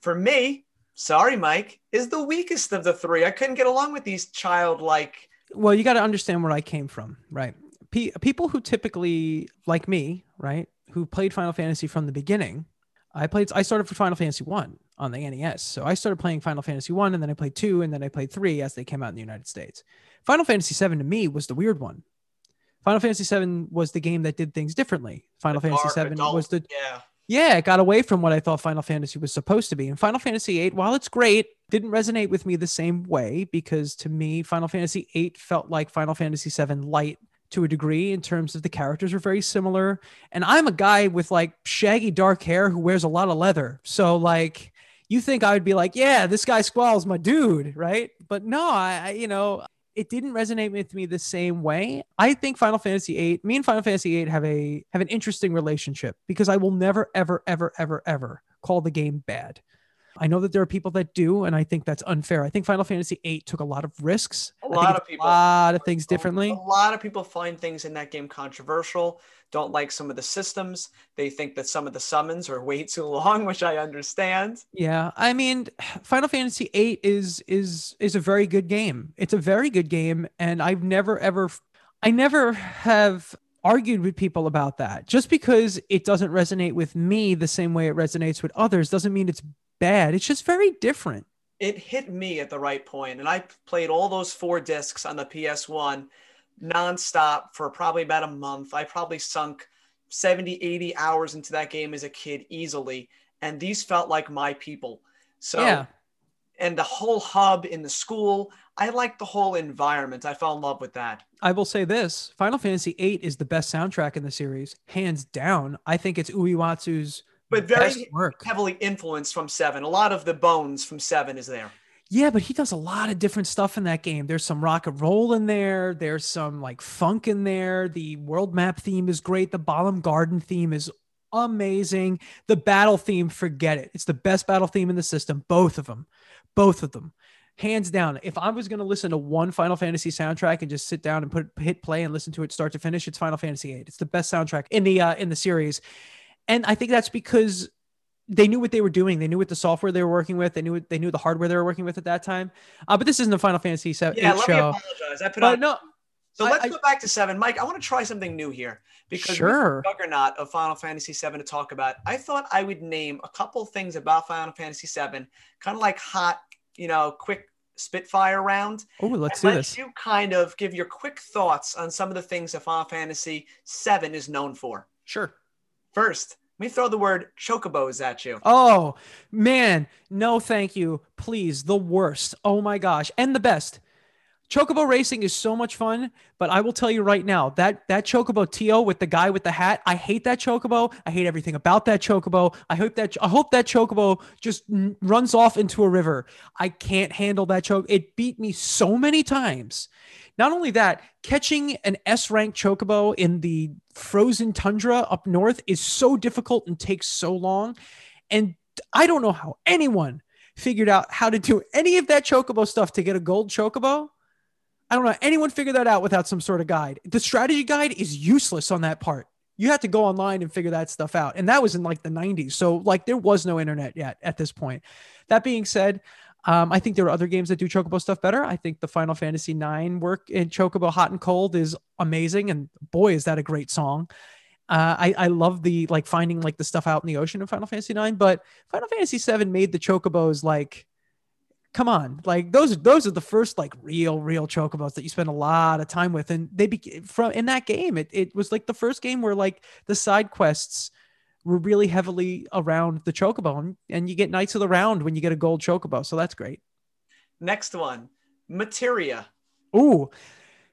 for me, sorry, Mike, is the weakest of the three. I couldn't get along with these childlike. well, you got to understand where I came from, right? Pe- people who typically, like me, right, who played Final Fantasy from the beginning. I played. I started for Final Fantasy One on the NES, so I started playing Final Fantasy One, and then I played two, and then I played three as they came out in the United States. Final Fantasy Seven to me was the weird one. Final Fantasy Seven was the game that did things differently. Final Fantasy Seven was the Yeah. yeah, it got away from what I thought Final Fantasy was supposed to be. And Final Fantasy 8, while it's great, didn't resonate with me the same way because to me, Final Fantasy 8 felt like Final Fantasy 7 light to a degree in terms of the characters are very similar. And I'm a guy with like shaggy dark hair who wears a lot of leather. So like you think I would be like, yeah, this guy Squall's my dude, right? But no, I, I you know, it didn't resonate with me the same way. I think Final Fantasy VIII, me and Final Fantasy VIII have a have an interesting relationship because I will never, ever, ever, ever, ever call the game bad. I know that there are people that do, and I think that's unfair. I think Final Fantasy VIII took a lot of risks. A lot of people- a lot of things differently. A lot of people find things in that game controversial, don't like some of the systems. They think that some of the summons are way too long, which I understand. Yeah, I mean, Final Fantasy VIII is is is a very good game. It's a very good game, and I've never ever, I never have argued with people about that. Just because it doesn't resonate with me the same way it resonates with others doesn't mean it's bad. It's just very different. It hit me at the right point, and I played all those four discs on the PS1 nonstop for probably about a month. I probably sunk 70, 80 hours into that game as a kid easily, and these felt like my people. So, yeah, and the whole hub in the school, I liked the whole environment. I fell in love with that. I will say this: Final Fantasy VIII is the best soundtrack in the series, hands down. I think it's Uematsu's But very heavily influenced from Seven. A lot of the bones from Seven is there. Yeah, but he does a lot of different stuff in that game. There's some rock and roll in there. There's some like funk in there. The world map theme is great. The Balamb Garden theme is amazing. The battle theme, forget it. It's the best battle theme in the system. Both of them. Both of them. Hands down. If I was going to listen to one Final Fantasy soundtrack and just sit down and put hit play and listen to it start to finish, it's Final Fantasy VIII. It's the best soundtrack in the uh, in the series. And I think that's because they knew what they were doing. They knew what the software they were working with. They knew what, they knew the hardware they were working with at that time. Uh, but this isn't a Final Fantasy VII Yeah, let me apologize. I put But on. no, So I- let's I- go back to Seven, Mike. I want to try something new here because sure. juggernaut of Final Fantasy VII to talk about. I thought I would name a couple things about Final Fantasy VII, kind of like hot, you know, quick spitfire round. Oh, let's do let this. you kind of give your quick thoughts on some of the things that Final Fantasy VII is known for. Sure. First, me throw the word chocobos at you. Oh man, no, thank you. Please, the worst. Oh my gosh, and the best. Chocobo racing is so much fun, but I will tell you right now that that Chocobo Teioh with the guy with the hat, I hate that Chocobo. I hate everything about that Chocobo. I hope that I hope that Chocobo just n- runs off into a river. I can't handle that choke. It beat me so many times. Not only that, catching an S rank Chocobo in the frozen tundra up north is so difficult and takes so long. And I don't know how anyone figured out how to do any of that chocobo stuff to get a gold chocobo. I don't know. Anyone figure that out without some sort of guide? The strategy guide is useless on that part. You have to go online and figure that stuff out. And that was in like the 90s. So, like, there was no internet yet at this point. That being said, um, I think there are other games that do Chocobo stuff better. I think the Final Fantasy IX work in Chocobo Hot and Cold is amazing. And boy, is that a great song. Uh, I, I love the like finding like the stuff out in the ocean in Final Fantasy IX, but Final Fantasy VII made the chocobos like, come on, like those those are the first like real real chocobos that you spend a lot of time with, and they be from in that game. It it was like the first game where like the side quests were really heavily around the chocobo, and, and you get Knights of the Round when you get a gold chocobo, so that's great. Next one, Materia. Ooh,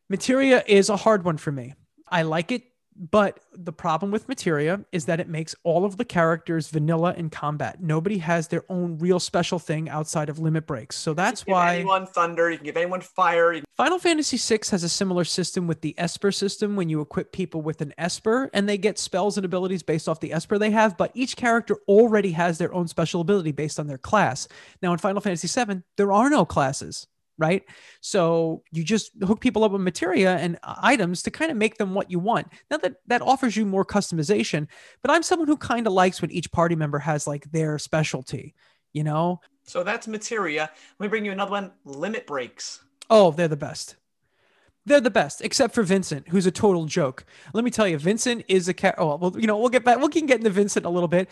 Materia is a hard one for me. I like it but the problem with Materia is that it makes all of the characters vanilla in combat. Nobody has their own real special thing outside of limit breaks. So that's why anyone thunder, you can give anyone fire. Can... Final Fantasy VI has a similar system with the Esper system when you equip people with an Esper and they get spells and abilities based off the Esper they have, but each character already has their own special ability based on their class. Now in Final Fantasy VII, there are no classes right? So you just hook people up with materia and uh, items to kind of make them what you want. Now that that offers you more customization, but I'm someone who kind of likes when each party member has like their specialty, you know? So that's materia. Let me bring you another one, limit breaks. Oh, they're the best. They're the best, except for Vincent, who's a total joke. Let me tell you, Vincent is a cat. Oh, well, you know, we'll get back. We can get into Vincent a little bit.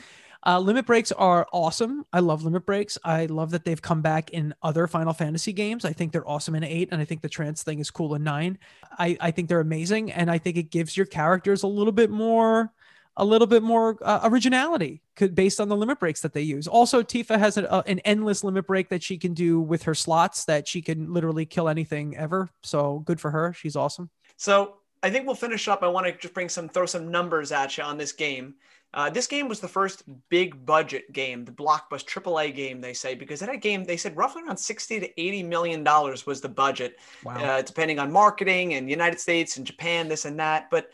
Uh, limit breaks are awesome. I love limit breaks. I love that they've come back in other Final Fantasy games. I think they're awesome in eight, and I think the trance thing is cool in nine. I, I think they're amazing, and I think it gives your characters a little bit more a little bit more uh, originality could, based on the limit breaks that they use. Also, Tifa has an, uh, an endless limit break that she can do with her slots that she can literally kill anything ever. So good for her. She's awesome. So I think we'll finish up. I want to just bring some, throw some numbers at you on this game. Uh, this game was the first big budget game, the blockbuster AAA game, they say, because that game, they said roughly around 60 to 80 million dollars was the budget, wow. uh, depending on marketing and United States and Japan, this and that. But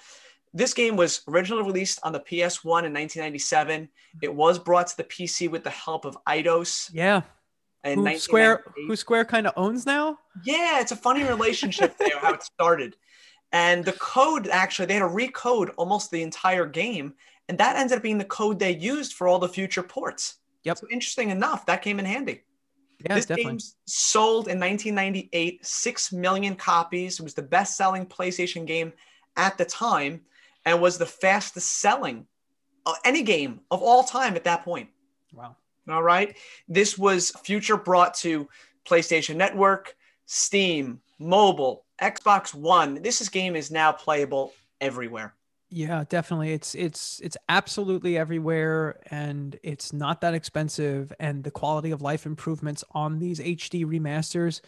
this game was originally released on the PS1 in 1997. It was brought to the PC with the help of Eidos. Yeah. And who Square, who Square kind of owns now. Yeah, it's a funny relationship there, how it started. And the code actually, they had to recode almost the entire game and that ended up being the code they used for all the future ports. Yep. So interesting enough, that came in handy. Yeah, this definitely. game sold in 1998, 6 million copies. It was the best selling PlayStation game at the time and was the fastest selling of any game of all time at that point. Wow. All right. This was future brought to PlayStation Network, Steam, mobile, Xbox One. This is game is now playable everywhere. Yeah, definitely. It's it's it's absolutely everywhere and it's not that expensive and the quality of life improvements on these HD remasters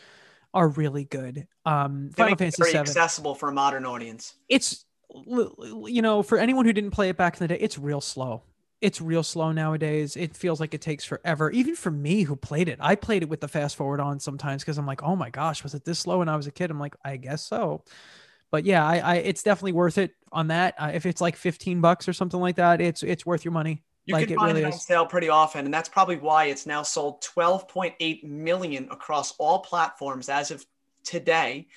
are really good. Um they Final Fantasy very 7 accessible for a modern audience. It's you know, for anyone who didn't play it back in the day, it's real slow. It's real slow nowadays. It feels like it takes forever. Even for me who played it. I played it with the fast forward on sometimes because I'm like, "Oh my gosh, was it this slow when I was a kid?" I'm like, "I guess so." But yeah, I, I it's definitely worth it on that. Uh, if it's like 15 bucks or something like that, it's it's worth your money. You like can find really it on is. sale pretty often, and that's probably why it's now sold 12.8 million across all platforms as of today.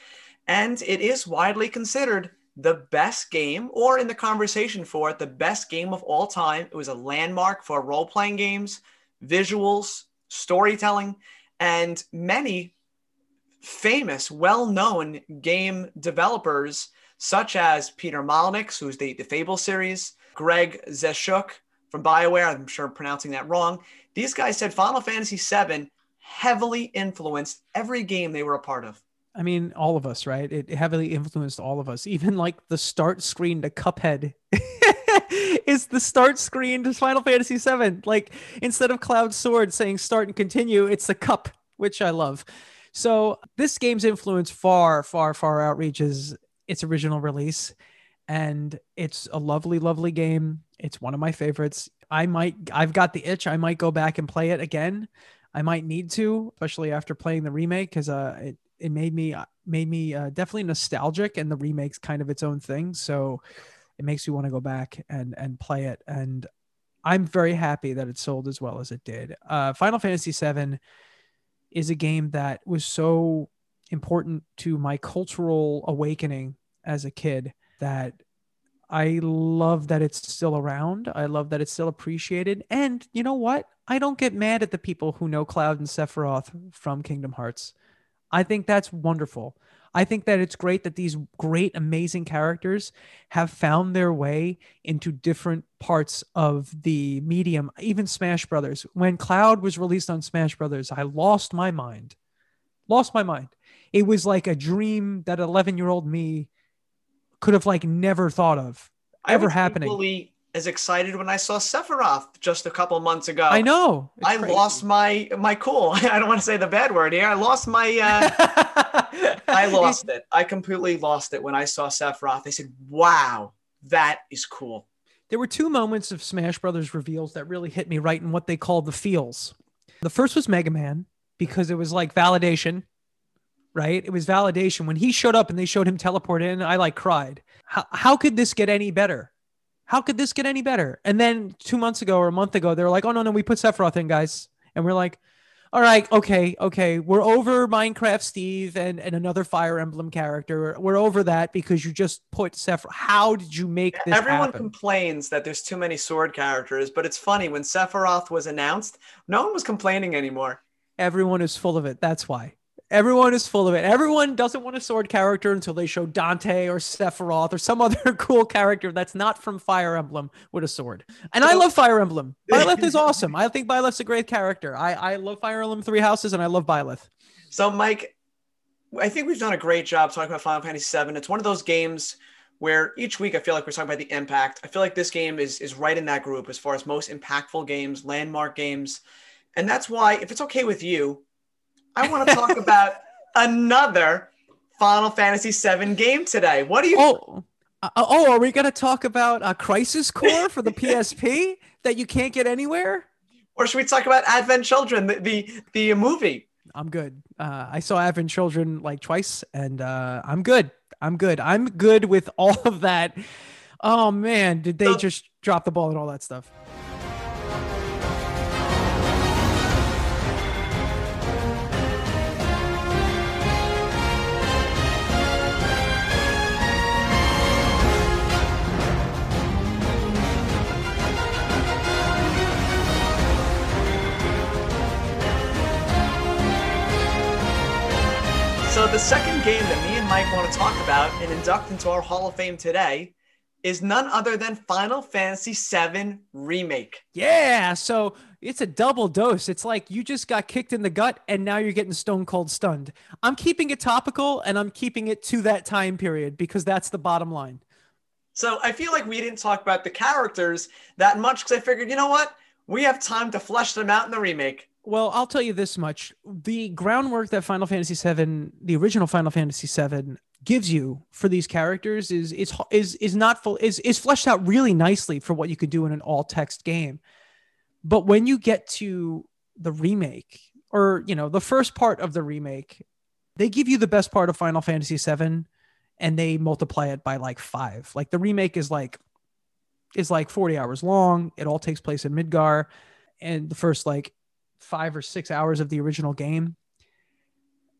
And it is widely considered the best game, or in the conversation for it, the best game of all time. It was a landmark for role playing games, visuals, storytelling, and many famous, well known game developers such as Peter Molyneux, who's the, the Fable series, Greg Zeschuk from BioWare. I'm sure I'm pronouncing that wrong. These guys said Final Fantasy VII heavily influenced every game they were a part of. I mean, all of us, right? It heavily influenced all of us. Even like the start screen to Cuphead is the start screen to Final Fantasy VII. Like instead of Cloud Sword saying start and continue, it's a cup, which I love. So this game's influence far, far, far outreaches its original release. And it's a lovely, lovely game. It's one of my favorites. I might, I've got the itch. I might go back and play it again. I might need to, especially after playing the remake, because uh, it it made me uh, made me uh, definitely nostalgic, and the remake's kind of its own thing. So it makes me want to go back and and play it. And I'm very happy that it sold as well as it did. Uh, Final Fantasy VII is a game that was so important to my cultural awakening as a kid that I love that it's still around. I love that it's still appreciated. And you know what? I don't get mad at the people who know Cloud and Sephiroth from Kingdom Hearts. I think that's wonderful. I think that it's great that these great, amazing characters have found their way into different parts of the medium, even Smash Brothers. When Cloud was released on Smash Brothers, I lost my mind. Lost my mind. It was like a dream that 11 year old me could have like never thought of ever happening. Equally as excited when I saw Sephiroth just a couple months ago. I know. I crazy. lost my my cool. I don't want to say the bad word here. I lost my. Uh, I lost it. I completely lost it when I saw Sephiroth. I said, "Wow, that is cool." There were two moments of Smash Brothers reveals that really hit me right in what they call the feels. The first was Mega Man because it was like validation right? It was validation. When he showed up and they showed him teleport in, I like cried. How, how could this get any better? How could this get any better? And then two months ago or a month ago, they were like, oh, no, no, we put Sephiroth in, guys. And we're like, all right, okay, okay. We're over Minecraft Steve and, and another Fire Emblem character. We're over that because you just put Sephiroth. How did you make this Everyone happen? complains that there's too many sword characters, but it's funny. When Sephiroth was announced, no one was complaining anymore. Everyone is full of it. That's why. Everyone is full of it. Everyone doesn't want a sword character until they show Dante or Sephiroth or some other cool character that's not from Fire Emblem with a sword. And I love Fire Emblem. Byleth is awesome. I think Byleth's a great character. I, I love Fire Emblem Three Houses and I love Byleth. So, Mike, I think we've done a great job talking about Final Fantasy VII. It's one of those games where each week I feel like we're talking about the impact. I feel like this game is is right in that group as far as most impactful games, landmark games. And that's why, if it's okay with you, I want to talk about another Final Fantasy VII game today. What do you? Oh, uh, oh, are we going to talk about a Crisis Core for the PSP that you can't get anywhere? Or should we talk about Advent Children, the the, the movie? I'm good. Uh, I saw Advent Children like twice, and uh, I'm good. I'm good. I'm good with all of that. Oh man, did they so, just drop the ball and all that stuff? So the second game that me and Mike want to talk about and induct into our Hall of Fame today is none other than Final Fantasy VII Remake. Yeah, so it's a double dose. It's like you just got kicked in the gut and now you're getting stone cold stunned. I'm keeping it topical and I'm keeping it to that time period because that's the bottom line. So I feel like we didn't talk about the characters that much because I figured, you know what? We have time to flesh them out in the remake. Well, I'll tell you this much: the groundwork that Final Fantasy VII, the original Final Fantasy VII, gives you for these characters is is is is not full is is fleshed out really nicely for what you could do in an all text game. But when you get to the remake, or you know, the first part of the remake, they give you the best part of Final Fantasy VII, and they multiply it by like five. Like the remake is like is like 40 hours long. It all takes place in Midgar. And the first like five or six hours of the original game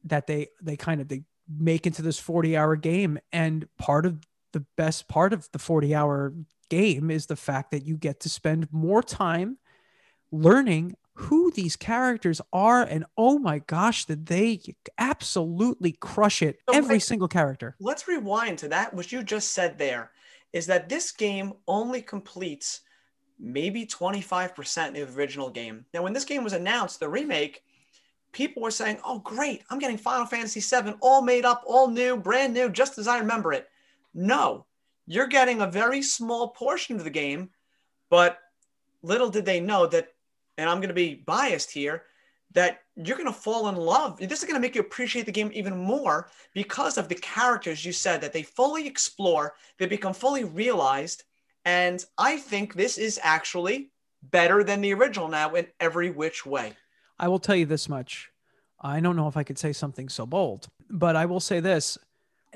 that they they kind of they make into this 40 hour game. And part of the best part of the 40 hour game is the fact that you get to spend more time learning who these characters are. And oh my gosh did they absolutely crush it so every single character. let's rewind to that what you just said there is that this game only completes maybe 25% of the original game. Now, when this game was announced, the remake, people were saying, oh, great, I'm getting Final Fantasy VII all made up, all new, brand new, just as I remember it. No, you're getting a very small portion of the game, but little did they know that, and I'm going to be biased here, that you're going to fall in love. This is going to make you appreciate the game even more because of the characters you said that they fully explore, they become fully realized and I think this is actually better than the original now in every which way. I will tell you this much. I don't know if I could say something so bold, but I will say this.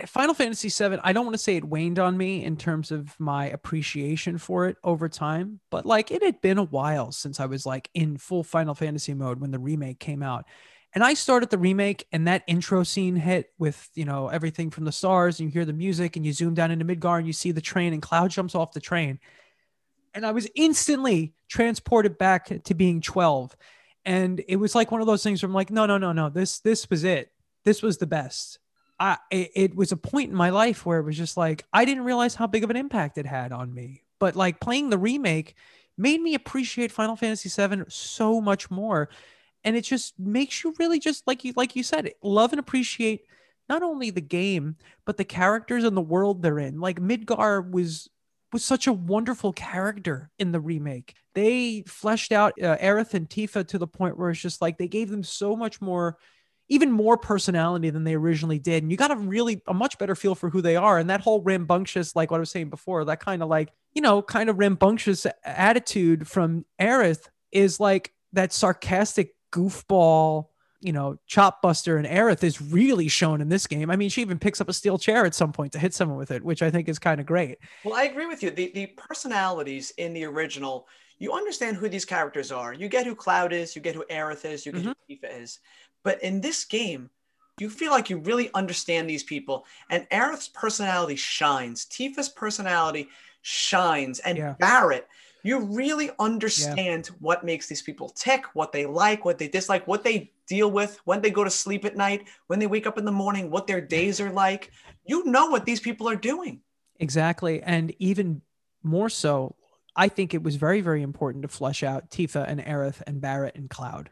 Final Fantasy VII, I don't want to say it waned on me in terms of my appreciation for it over time, but like it had been a while since I was like in full Final Fantasy mode when the remake came out. And I started the remake and that intro scene hit with, you know, everything from the stars and you hear the music and you zoom down into Midgar and you see the train and Cloud jumps off the train. And I was instantly transported back to being 12. And it was like one of those things where I'm like, no, no, no, no, this, this was it. This was the best I it, it was a point in my life where it was just like I didn't realize how big of an impact it had on me. But like playing the remake made me appreciate Final Fantasy VII so much more. And it just makes you really just like you like you said, love and appreciate not only the game, but the characters and the world they're in. Like Midgar was was such a wonderful character in the remake. They fleshed out uh, Aerith and Tifa to the point where it's just like they gave them so much more even more personality than they originally did. And you got a really a much better feel for who they are. And that whole rambunctious, like what I was saying before, that kind of like, you know, kind of rambunctious attitude from Aerith is like that sarcastic goofball, you know, chop buster and Aerith is really shown in this game. I mean, she even picks up a steel chair at some point to hit someone with it, which I think is kind of great. Well, I agree with you. The the personalities in the original, you understand who these characters are. You get who Cloud is, you get who Aerith is, you get mm-hmm. who Tifa is. But in this game, you feel like you really understand these people, and Aerith's personality shines. Tifa's personality shines, and yeah. Barret, you really understand yeah. what makes these people tick, what they like, what they dislike, what they deal with when they go to sleep at night, when they wake up in the morning, what their days are like. You know what these people are doing. Exactly. And even more so, I think it was very, very important to flesh out Tifa and Aerith and Barret and Cloud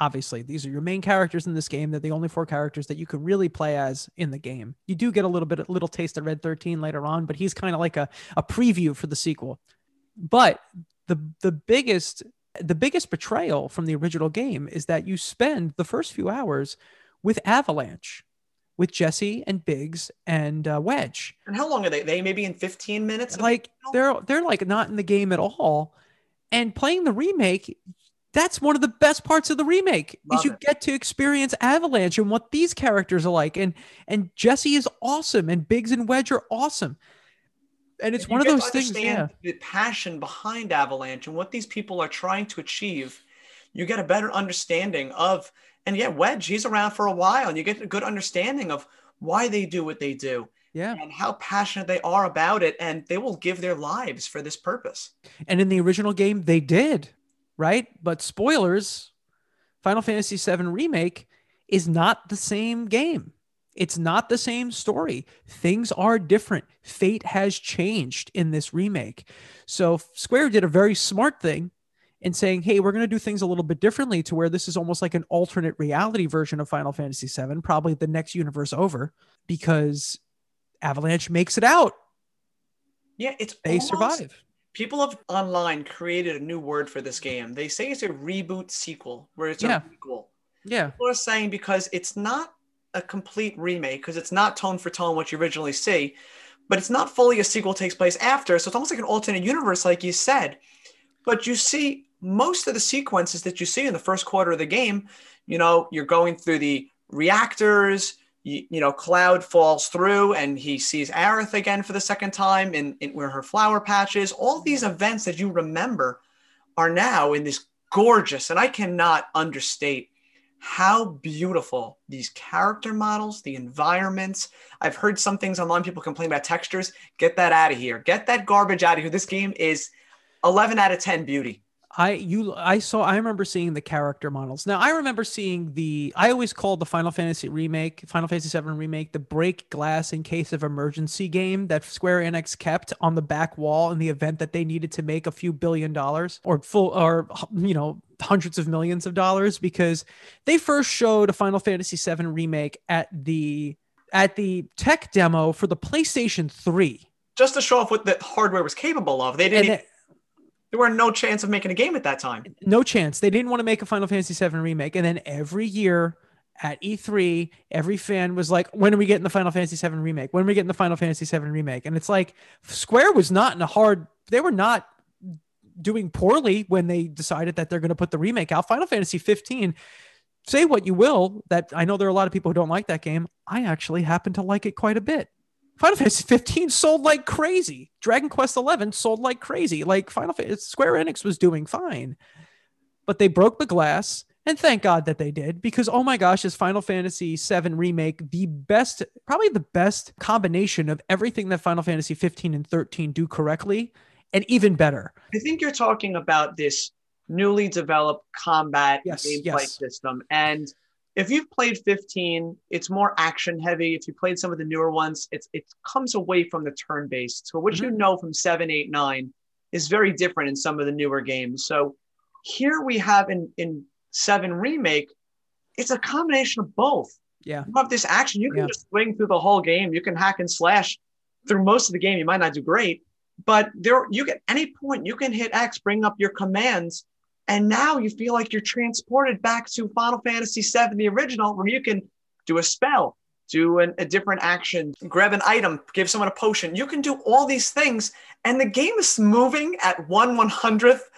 obviously these are your main characters in this game they're the only four characters that you can really play as in the game you do get a little bit a little taste of red 13 later on but he's kind of like a, a preview for the sequel but the the biggest the biggest betrayal from the original game is that you spend the first few hours with avalanche with Jessie and Biggs and uh, Wedge. And how long are they? They maybe in 15 minutes. Like they're they're like not in the game at all. And playing the remake, that's one of the best parts of the remake Love is you it. get to experience Avalanche and what these characters are like. And and Jessie is awesome, and Biggs and Wedge are awesome. And it's and one of those things. Yeah. The passion behind Avalanche and what these people are trying to achieve, you get a better understanding of. And yeah, Wedge, he's around for a while, and you get a good understanding of why they do what they do. Yeah. And how passionate they are about it. And they will give their lives for this purpose. And in the original game, they did right? But spoilers Final Fantasy VII Remake is not the same game. It's not the same story. Things are different. Fate has changed in this remake. So Square did a very smart thing in saying, hey, we're going to do things a little bit differently to where this is almost like an alternate reality version of Final Fantasy VII, probably the next universe over, because Avalanche makes it out. Yeah, it's they almost, survive people have online created a new word for this game. They say it's a reboot sequel, where it's yeah. a sequel. Yeah. People are saying because it's not a complete remake, because it's not tone for tone what you originally see, but it's not fully a sequel takes place after. So it's almost like an alternate universe, like you said. But you see most of the sequences that you see in the first quarter of the game, you know, you're going through the reactors, you, you, know, Cloud falls through and he sees Aerith again for the second time in, in where her flower patches. All these events that you remember are now in this gorgeous, and I cannot understate how beautiful these character models, the environments. I've heard some things online, people complain about textures. Get that out of here. Get that garbage out of here. This game is 11 out of 10 beauty. I you I saw I remember seeing the character models. Now I remember seeing the I always called the Final Fantasy remake, Final Fantasy 7 remake, the break glass in case of emergency game that Square Enix kept on the back wall in the event that they needed to make a few billion dollars or full or you know hundreds of millions of dollars because they first showed a Final Fantasy 7 remake at the at the tech demo for the PlayStation 3 just to show off what the hardware was capable of. They didn't there were no chance of making a game at that time. No chance. They didn't want to make a Final Fantasy VII remake. And then every year at E3, every fan was like, when are we getting the Final Fantasy VII remake? When are we getting the Final Fantasy VII remake? And it's like Square was not in a hard, they were not doing poorly when they decided that they're going to put the remake out. Final Fantasy 15 say what you will, that I know there are a lot of people who don't like that game. I actually happen to like it quite a bit. Final Fantasy 15 sold like crazy. Dragon Quest 11 sold like crazy. Like Final Fantasy, Square Enix was doing fine, but they broke the glass. And thank God that they did because oh my gosh, is Final Fantasy VII remake the best, probably the best combination of everything that Final Fantasy 15 and 13 do correctly, and even better. I think you're talking about this newly developed combat Yes, gameplay yes. system. And if you've played 15, it's more action heavy. If you played some of the newer ones, it's it comes away from the turn based. So what you Mhm. know from 7, 8, 9 is very different in some of the newer games. So here we have in in 7 remake, it's a combination of both. Yeah. You have this action, you can Yeah. just swing through the whole game. You can hack and slash through most of the game. You might not do great, but there you get any point you can hit X, bring up your commands, and now you feel like you're transported back to Final Fantasy VII, the original, where you can do a spell, do an, a different action, grab an item, give someone a potion. You can do all these things, and the game is moving at one one hundredth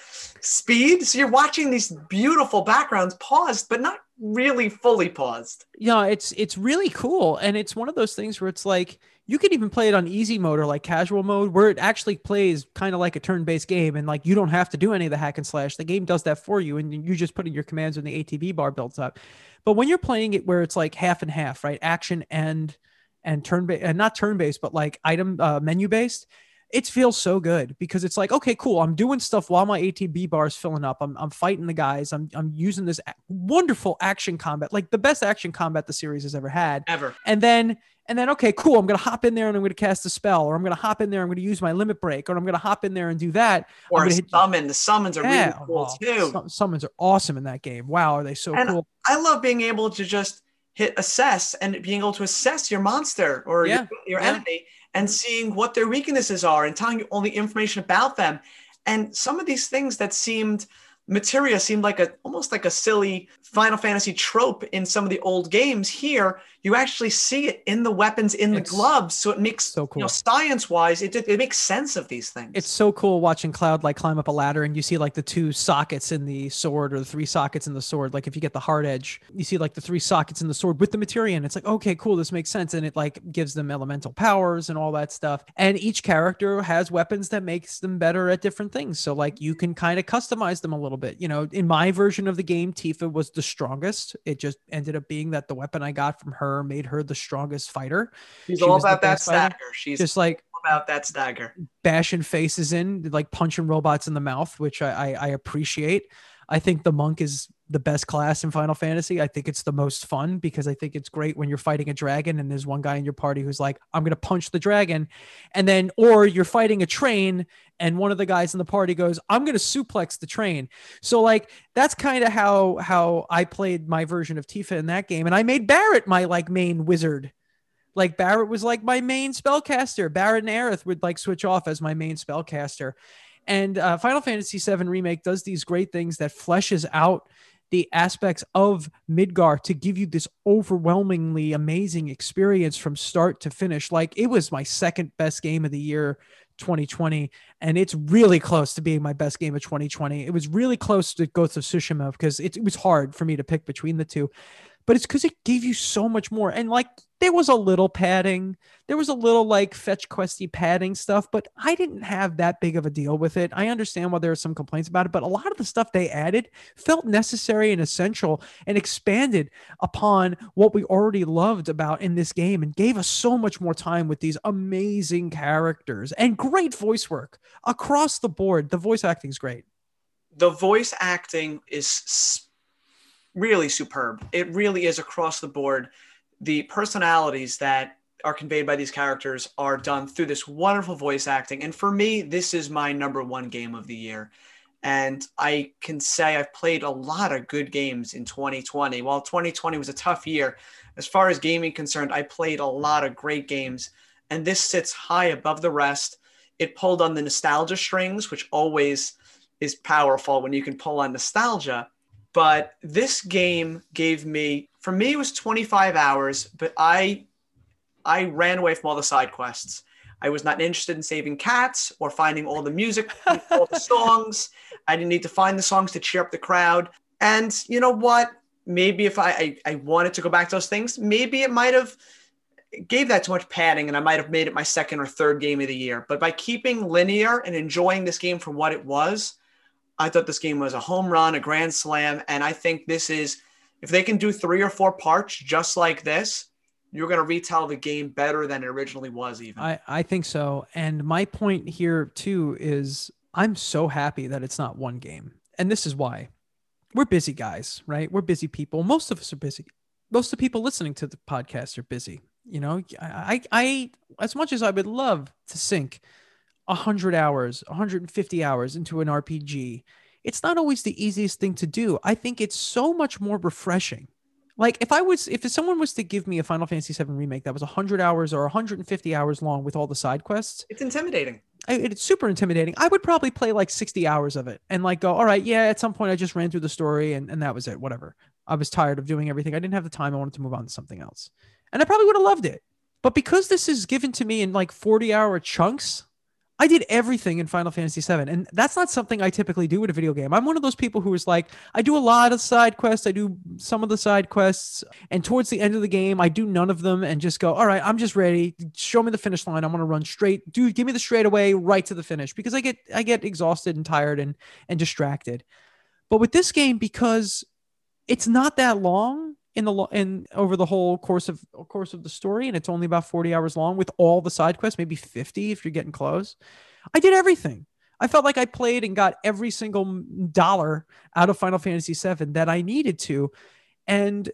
speed. So you're watching these beautiful backgrounds paused, but not really fully paused. yeah it's it's really cool and it's one of those things where it's like you can even play it on easy mode or like casual mode where it actually plays kind of like a turn-based game and like you don't have to do any of the hack and slash. The game does that for you and you just put in your commands when the atb bar builds up. But when you're playing it where it's like half and half right action and and turn based and not turn based but like item uh, menu based it feels so good because it's like okay cool i'm doing stuff while my atb bar is filling up. I'm, I'm fighting the guys. I'm, I'm using this wonderful action combat like the best action combat the series has ever had. Ever. and then and then okay cool i'm gonna hop in there and i'm gonna cast a spell or i'm gonna hop in there i'm gonna use my limit break or i'm gonna hop in there and do that Or a summon. The summons are yeah really cool oh, too. summons are awesome in that game wow are they so And cool I love being able to just hit assess and being able to assess your monster or Yeah, your, your yeah. enemy and seeing what their weaknesses are and telling you all the information about them. And some of these things that seemed materia seemed like a almost like a silly Final Fantasy trope in some of the old games. Here, you actually see it in the weapons, in the It's gloves. So it makes so cool. you know science-wise, it it makes sense of these things. it's so cool watching cloud like climb up a ladder and you see like the two sockets in the sword or the three sockets in the sword like if you get the hard edge you see like the three sockets in the sword with the materia and it's like okay cool this makes sense and it like gives them elemental powers and all that stuff and each character has weapons that makes them better at different things so like you can kind of customize them a little bit you know in my version of the game tifa was the strongest it just ended up being that the weapon i got from her made her the strongest fighter She's she all about that best fighter. She's just like about that stagger. bashing faces in, like punching robots in the mouth, which I, I, I appreciate. I think the monk is the best class in Final Fantasy. I think it's the most fun because I think it's great when you're fighting a dragon and there's one guy in your party who's like, I'm going to punch the dragon. And then, or you're fighting a train and one of the guys in the party goes, I'm going to suplex the train. So like, that's kind of how, how I played my version of Tifa in that game. And I made Barret my like main wizard like Barret was like my main spellcaster. Barret and Aerith would like switch off as my main spellcaster. And uh, Final Fantasy VII Remake does these great things that fleshes out the aspects of Midgar to give you this overwhelmingly amazing experience from start to finish. Like it was my second best game of the year 2020 and it's really close to being my best game of 2020 it was really close to Ghost of Tsushima because it, it was hard for me to pick between the two but it's because it gave you so much more. And like there was a little padding. There was a little like fetch questy padding stuff but i didn't have that big of a deal with it. I understand why there are some complaints about it but a lot of the stuff they added felt necessary and essential and expanded upon what we already loved about in this game and gave us so much more time with these amazing characters and great voice work across the board. The voice acting is great. The voice acting is really superb. It really is across the board. The personalities that are conveyed by these characters are done through this wonderful voice acting. And for me, this is my number one game of the year. And I can say I've played a lot of good games in 2020. While 2020 was a tough year, as far as gaming concerned, I played a lot of great games. And this sits high above the rest. It pulled on the nostalgia strings, which always is powerful when you can pull on nostalgia. But this game gave me, for me, it was 25 hours, but I, I ran away from all the side quests. I was not interested in saving cats or finding all the music, all the songs. I didn't need to find the songs to cheer up the crowd. And you know what? maybe if I, I, I wanted to go back to those things, maybe it might have gave that too much padding and I might have made it my second or third game of the year. But by keeping linear and enjoying this game for what it was, I thought this game was a home run, a grand slam. And I think this is, if they can do three or four parts just like this, you're going to retell the game better than it originally was, even. I, I think so. And my point here, too, is I'm so happy that it's not one game. And this is why we're busy guys, right? We're busy people. Most of us are busy. Most of the people listening to the podcast are busy. You know, I, I, as much as I would love to sink 100 hours, 150 hours into an RPG, it's not always the easiest thing to do. I think it's so much more refreshing. Like if I was, if someone was to give me a Final Fantasy VII remake that was 100 hours or 150 hours long with all the side quests, it's intimidating. I, it's super intimidating. I would probably play like 60 hours of it and like go, all right, yeah, at some point I just ran through the story and, and that was it, whatever. I was tired of doing everything. I didn't have the time. I wanted to move on to something else. And I probably would have loved it. But because this is given to me in like 40 hour chunks, I did everything in Final Fantasy VII, and that's not something I typically do with a video game. I'm one of those people who is like, I do a lot of side quests, I do some of the side quests, and towards the end of the game, I do none of them and just go, all right, I'm just ready. Show me the finish line. I'm gonna run straight. Dude, give me the straightaway right to the finish because I get I get exhausted and tired and and distracted. But with this game, because it's not that long, in the in over the whole course of course of the story and it's only about 40 hours long with all the side quests maybe 50 if you're getting close. I did everything. I felt like i played and got every single dollar out of final fantasy 7 that i needed to. And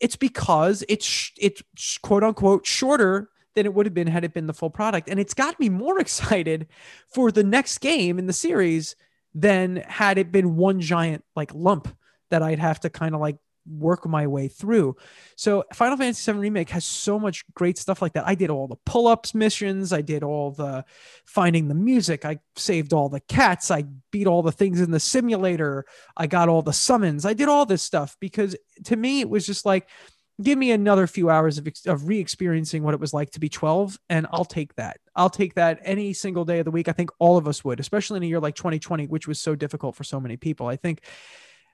it's because it's it's quote unquote shorter than it would have been had it been the full product. And it's got me more excited for the next game in the series than had it been one giant like lump that I'd have to kind of like work my way through. So Final Fantasy VII Remake has so much great stuff like that. I did all the pull-ups missions, I did all the finding the music, I saved all the cats, I beat all the things in the simulator, I got all the summons. I did all this stuff because to me it was just like give me another few hours of, of re-experiencing what it was like to be 12 and i'll take that. I'll take that any single day of the week. I think all of us would especially in a year like 2020 which was so difficult for so many people. I think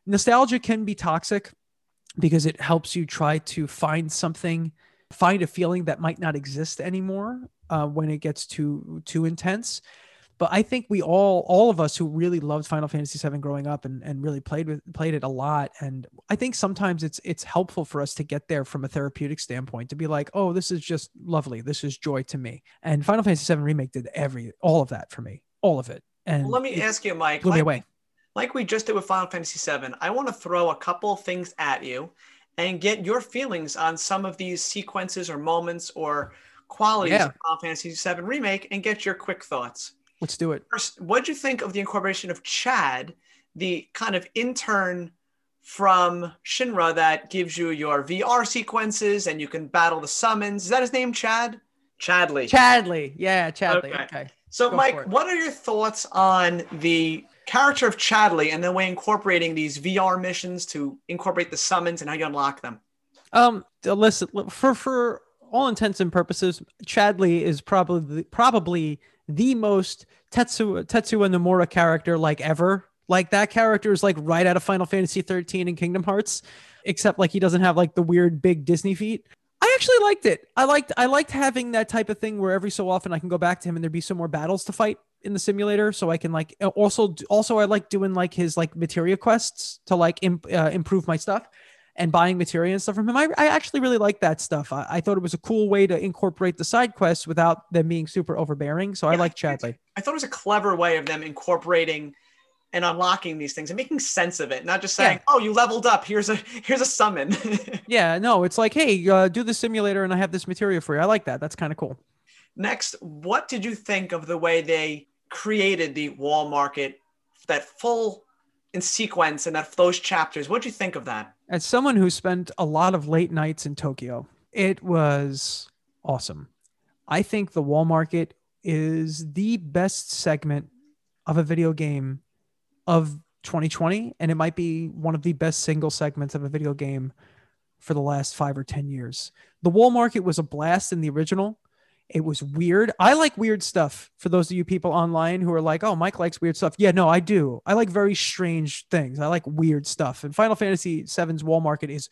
nostalgia can be toxic because it helps you try to find something find a feeling that might not exist anymore uh, when it gets too too intense. But i think we all all of us who really loved final fantasy 7 growing up and, and really played with played it a lot and i think sometimes it's it's helpful for us to get there from a therapeutic standpoint to be like oh this is just lovely. This is joy to me. And final fantasy 7 remake did every all of that for me. All of it. And well, let me ask you mike blew me away like we just did with Final Fantasy VII, I want to throw a couple things at you and get your feelings on some of these sequences or moments or qualities yeah. of Final Fantasy VII Remake and get your quick thoughts. Let's do it. First, what'd you think of the incorporation of Chad, the kind of intern from Shinra that gives you your VR sequences and you can battle the summons? Is that his name, Chad? Chadley. Chadley. Yeah, Chadley. Okay. okay. So, Go Mike, what are your thoughts on the character of Chadley and then we're incorporating these VR missions to incorporate the summons and how you unlock them? Um, listen, for for all intents and purposes, Chadley is probably probably the most Tetsuya Tetsuya Nomura character like ever. Like that character is like right out of Final Fantasy 13 and Kingdom Hearts, except like he doesn't have like the weird big Disney feet. I actually liked it. I liked I liked having that type of thing where every so often I can go back to him and there'd be some more battles to fight in the simulator so I can like also also I like doing like his like materia quests to like imp, uh, improve my stuff and buying materia and stuff from him. I, I actually really like that stuff. I, I, thought it was a cool way to incorporate the side quests without them being super overbearing. So yeah, I like Chadley. I thought it was a clever way of them incorporating and unlocking these things and making sense of it, not just saying, yeah. "Oh, you leveled up. Here's a here's a summon." yeah, no, it's like, "Hey, uh, do the simulator, and I have this materia for you." I like that. That's kind of cool. Next, what did you think of the way they created the wall market, that full in sequence and that those chapters. What do you think of that? As someone who spent a lot of late nights in Tokyo, it was awesome. I think the wall market is the best segment of a video game of 2020 and it might be one of the best single segments of a video game for the last 5 or 10 years. The wall market was a blast in the original It was weird. I like weird stuff. For those of you people online who are like, "Oh, Mike likes weird stuff." Yeah, no, I do. I like very strange things. I like weird stuff. And Final Fantasy VII's wall market is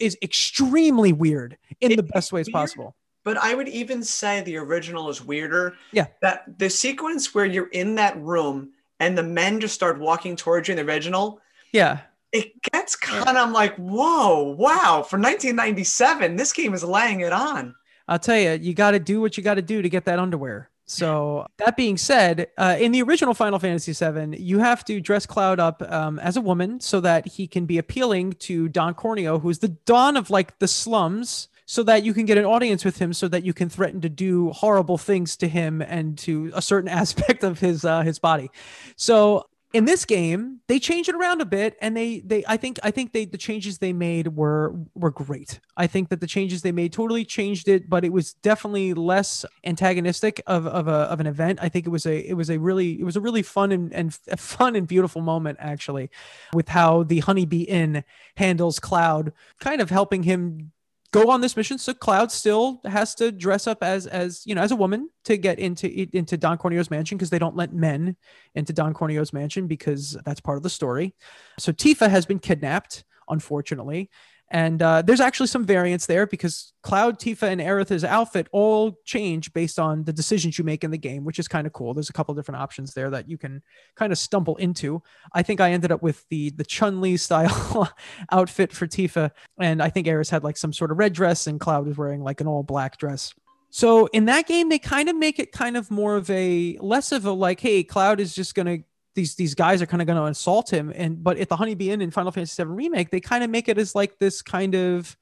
is extremely weird in It the best ways weird. possible. But I would even say the original is weirder. Yeah. That the sequence where you're in that room and the men just start walking towards you in the original, Yeah. it gets kind of like, whoa, wow. For 1997, this game is laying it on. I'll tell you, you got to do what you got to do to get that underwear. So that being said, uh, in the original Final Fantasy VII, you have to dress Cloud up um, as a woman so that he can be appealing to Don Corneo, who's the Don of like the slums, so that you can get an audience with him, so that you can threaten to do horrible things to him and to a certain aspect of his uh, his body. So in this game they changed it around a bit and they they i think i think they the changes they made were were great. I think that the changes they made totally changed it but it was definitely less antagonistic of, of a of an event. I think it was a it was a really it was a really fun and, and fun and beautiful moment actually with how the honeybee inn handles cloud kind of helping him go on this mission. So cloud still has to dress up as as you know as a woman to get into into don corneo's mansion because they don't let men into don corneo's mansion because that's part of the story. So tifa has been kidnapped unfortunately and uh, there's actually some variance there because Cloud, Tifa, and Aerith's outfit all change based on the decisions you make in the game, which is kind of cool. There's a couple different options there that you can kind of stumble into. I think I ended up with the the Chun Li style outfit for Tifa, and I think Aerith had like some sort of red dress, and Cloud was wearing like an all black dress. So in that game, they kind of make it kind of more of a less of a like, hey, Cloud is just gonna these these guys are kind of going to assault him and but at the honeybee inn in final fantasy VII remake they kind of make it as like this kind of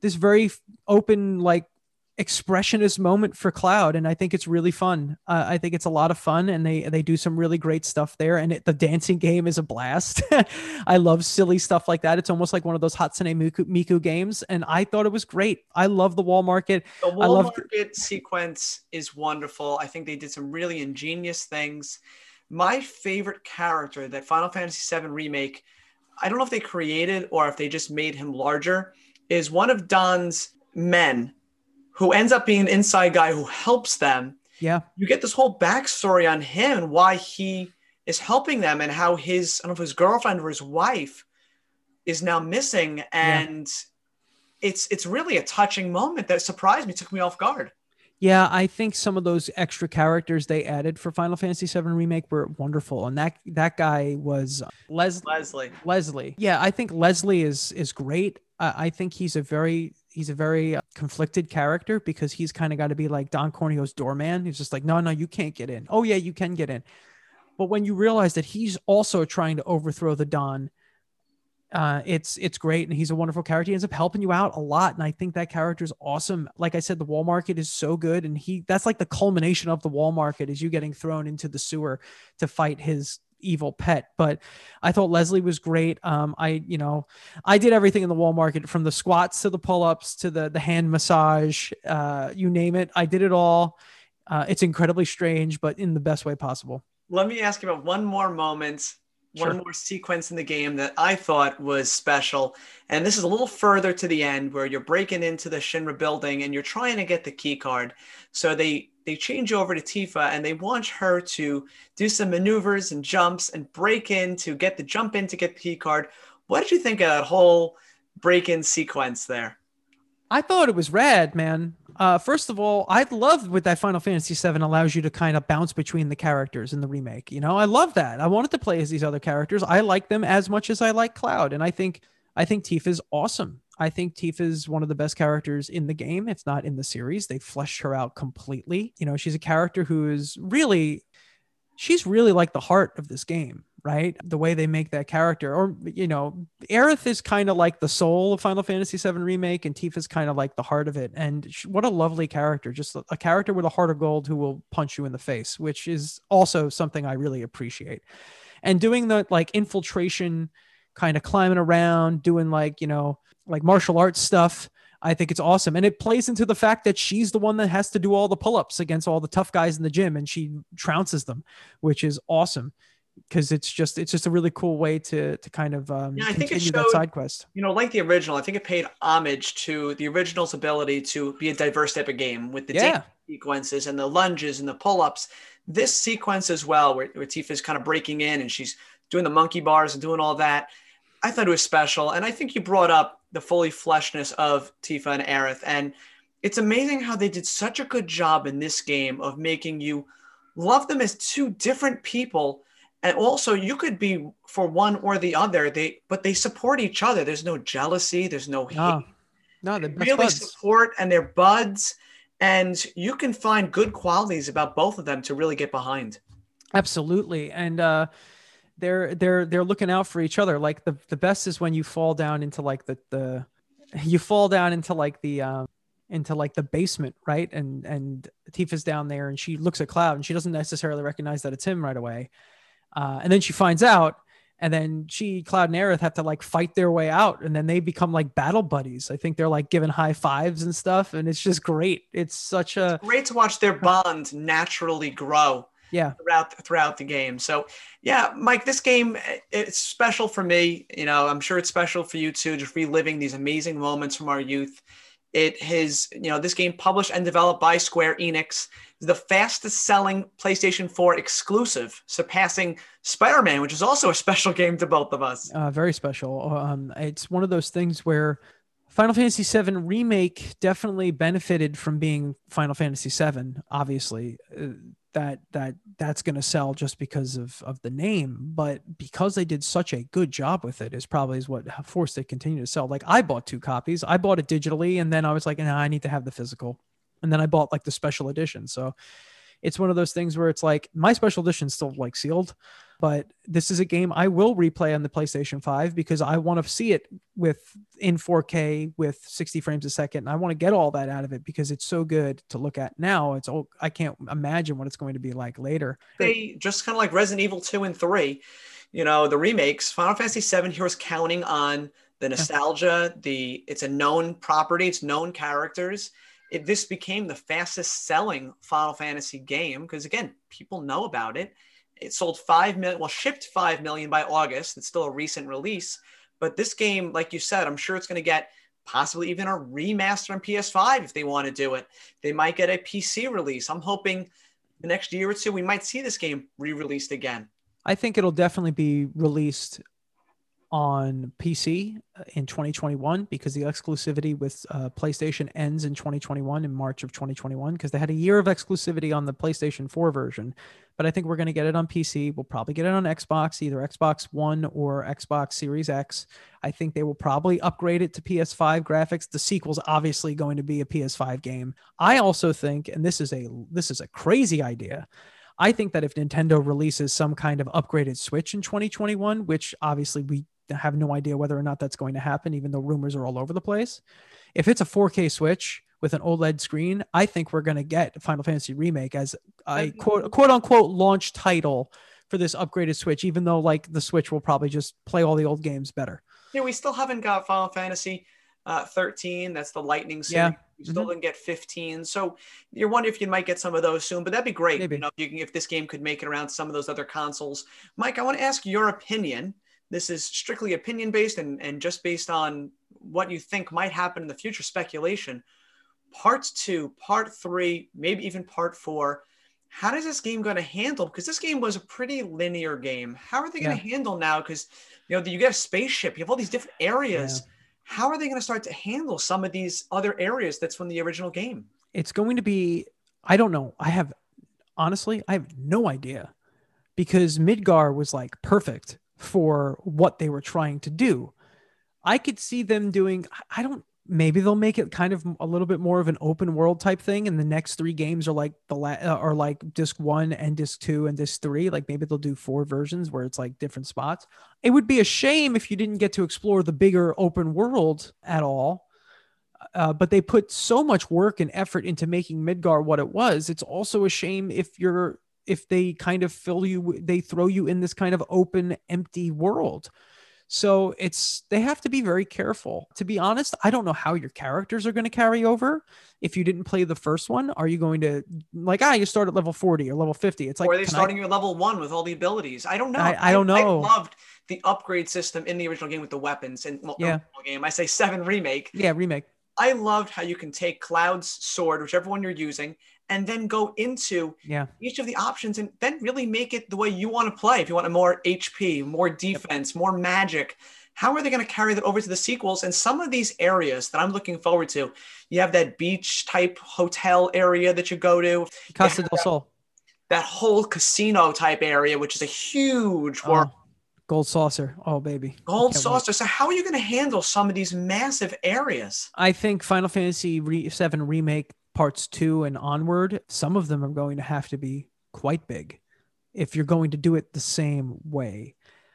this very open like expressionist moment for cloud and i think it's really fun. Uh, i think it's a lot of fun and they they do some really great stuff there and it, the dancing game is a blast. I love silly stuff like that. It's almost like one of those hatsune miku, miku games and i thought it was great. I love the wall market. The I wall love- market sequence is wonderful. I think they did some really ingenious things. My favorite character that Final Fantasy VII Remake, I don't know if they created or if they just made him larger, is one of Don's men who ends up being an inside guy who helps them. yeah You get this whole backstory on him and why he is helping them and how his, I don't know if his girlfriend or his wife is now missing. And it's it's really a touching moment that surprised me, took me off guard. Yeah, I think some of those extra characters they added for Final Fantasy VII Remake were wonderful, and that that guy was Les- Leslie. Leslie. Yeah, I think Leslie is is great. Uh, I think he's a very he's a very uh, conflicted character because he's kind of got to be like Don Corneo's doorman. He's just like, no, no, you can't get in. Oh yeah, you can get in. But when you realize that he's also trying to overthrow the Don, uh, it's it's great, and he's a wonderful character. He ends up helping you out a lot, and I think that character is awesome. Like I said, the wall market is so good, and he that's like the culmination of the wall market is you getting thrown into the sewer to fight his evil pet. But I thought Leslie was great. Um, I you know I did everything in the wall market from the squats to the pull ups to the the hand massage, uh, you name it. I did it all. Uh, it's incredibly strange, but in the best way possible. Let me ask you about one more moment, Sure. one more sequence in the game that I thought was special. And this is a little further to the end where you're breaking into the Shinra building and you're trying to get the key card. So they they change over to Tifa and they want her to do some maneuvers and jumps and break in to get the jump in to get the key card. What did you think of that whole break-in sequence there? I thought it was rad, man. Uh, first of all, I love what that Final Fantasy VII allows you to kind of bounce between the characters in the remake. You know, I love that. I wanted to play as these other characters. I like them as much as I like Cloud, and I think I think Tifa's awesome. I think Tifa's one of the best characters in the game. It's not in the series. They fleshed her out completely. You know, she's a character who is really, she's really like the heart of this game, right? The way they make that character, or you know, Aerith is kind of like the soul of Final Fantasy VII Remake, and Tifa is kind of like the heart of it. And sh- what a lovely character! Just a, a character with a heart of gold who will punch you in the face, which is also something I really appreciate. And doing the like infiltration, kind of climbing around, doing like you know, like martial arts stuff. I think it's awesome. And it plays into the fact that she's the one that has to do all the pull ups against all the tough guys in the gym and she trounces them, which is awesome. Because it's just it's just a really cool way to to kind of um, Yeah, I think it continue that side quest. you know, like the original, I think it paid homage to the original's ability to be a diverse type of game with the Yeah. sequences and the lunges and the pull-ups. This sequence as well, where, where Tifa's kind of breaking in and she's doing the monkey bars and doing all that. I thought it was special, and I think you brought up the fully fleshness of Tifa and Aerith, and it's amazing how they did such a good job in this game of making you love them as two different people and also you could be for one or the other they but they support each other there's no jealousy there's no hate No, no, the best really buds. support and they're buds and you can find good qualities about both of them to really get behind Absolutely, and uh, they're they're they're looking out for each other. Like the the best is when you fall down into like the the you fall down into like the um into like the basement, right? And and Tifa's down there, and she looks at Cloud, and she doesn't necessarily recognize that it's him right away. Uh, and then she finds out, and then she, Cloud, and Aerith have to like fight their way out, and then they become like battle buddies. I think they're like giving high fives and stuff, and it's just great. It's such a great to watch their bond naturally grow yeah, throughout throughout the game. So yeah, Mike, this game it's special for me. You know, I'm sure it's special for you too, just reliving these amazing moments from our youth. It has, you know, this game published and developed by Square Enix the fastest selling PlayStation 4 exclusive, surpassing Spider-Man, which is also a special game to both of us. uh, very special. Um, it's one of those things where Final Fantasy VII remake definitely benefited from being Final Fantasy VII. Obviously, uh, that that that's going to sell just because of of the name, but because they did such a good job with it, is probably is what forced it to continue to sell. Like I bought two copies. I bought it digitally, and then I was like, nah, I need to have the physical, and then I bought like the special edition. So it's one of those things where it's like my special edition is still like sealed but this is a game I will replay on the PlayStation 5 because I want to see it with in 4K with 60 frames a second. And I want to get all that out of it because it's so good to look at now. It's all I can't imagine what it's going to be like later. They just kind of like Resident Evil 2 and 3, you know, the remakes, Final Fantasy 7 here is counting on the nostalgia, the it's a known property, it's known characters. It, this became the fastest selling Final Fantasy game because again, people know about it. It sold 5 million, well, shipped 5 million by August. It's still a recent release. But this game, like you said, I'm sure it's going to get possibly even a remaster on PS5 if they want to do it. They might get a PC release. I'm hoping the next year or two we might see this game re-released again. I think it'll definitely be released on PC in 2021 because the exclusivity with uh, PlayStation ends in 2021 in March of 2021 because they had a year of exclusivity on the PlayStation 4 version. But I think we're going to get it on PC. We'll probably get it on Xbox, either Xbox One or Xbox Series X. I think they will probably upgrade it to PS5 graphics. The sequel's obviously going to be a PS5 game. I also think, and this is a this is a crazy idea. I think that if Nintendo releases some kind of upgraded Switch in 2021, which obviously we have no idea whether or not that's going to happen, even though rumors are all over the place. If it's a 4K Switch with an OLED screen, I think we're going to get Final Fantasy Remake as a quote, quote unquote launch title for this upgraded Switch, even though like the Switch will probably just play all the old games better. Yeah, we still haven't got Final Fantasy uh, 13. That's the Lightning series. Yeah. We still didn't get 15. So you're wondering if you might get some of those soon, but that'd be great. Maybe. You know, if, you can, if this game could make it around some of those other consoles. Mike, I want to ask your opinion. This is strictly opinion based and, and just based on what you think might happen in the future, speculation. Part two, part three, maybe even part four. How does this game going to handle? Because this game was a pretty linear game. How are they going to handle now? Because you know you get a spaceship, you have all these different areas. How are they going to start to handle some of these other areas that's from the original game? It's going to be, I don't know. I have, honestly, I have no idea because Midgar was like perfect for what they were trying to do. I could see them doing, I don't, maybe they'll make it kind of a little bit more of an open world type thing and the next three games are like the la- uh, are like disc 1 and disc 2 and disc 3 like maybe they'll do four versions where it's like different spots. It would be a shame if you didn't get to explore the bigger open world at all. Uh, but they put so much work and effort into making midgar what it was. It's also a shame if you're if they kind of fill you they throw you in this kind of open empty world So it's they have to be very careful. To be honest, I don't know how your characters are going to carry over. If you didn't play the first one, are you going to like ah you start at level 40 or level 50? It's like or are they starting I, you at level one with all the abilities? I don't know. I, I don't know. I, I loved the upgrade system in the original game with the weapons and well, yeah. game. I say seven remake. Yeah, remake. I loved how you can take Cloud's sword, whichever one you're using, and then go into yeah. each of the options and then really make it the way you want to play. If you want a more HP, more defense, yep. more magic, how are they going to carry that over to the sequels? And some of these areas that I'm looking forward to, you have that beach type hotel area that you go to, Costa del Sol, that whole casino type area, which is a huge oh, world. Gold saucer. Oh, baby. Gold saucer. Wait. So, how are you going to handle some of these massive areas? I think Final Fantasy VII Remake parts two and onward, some of them are going to have to be quite big if you're going to do it the same way.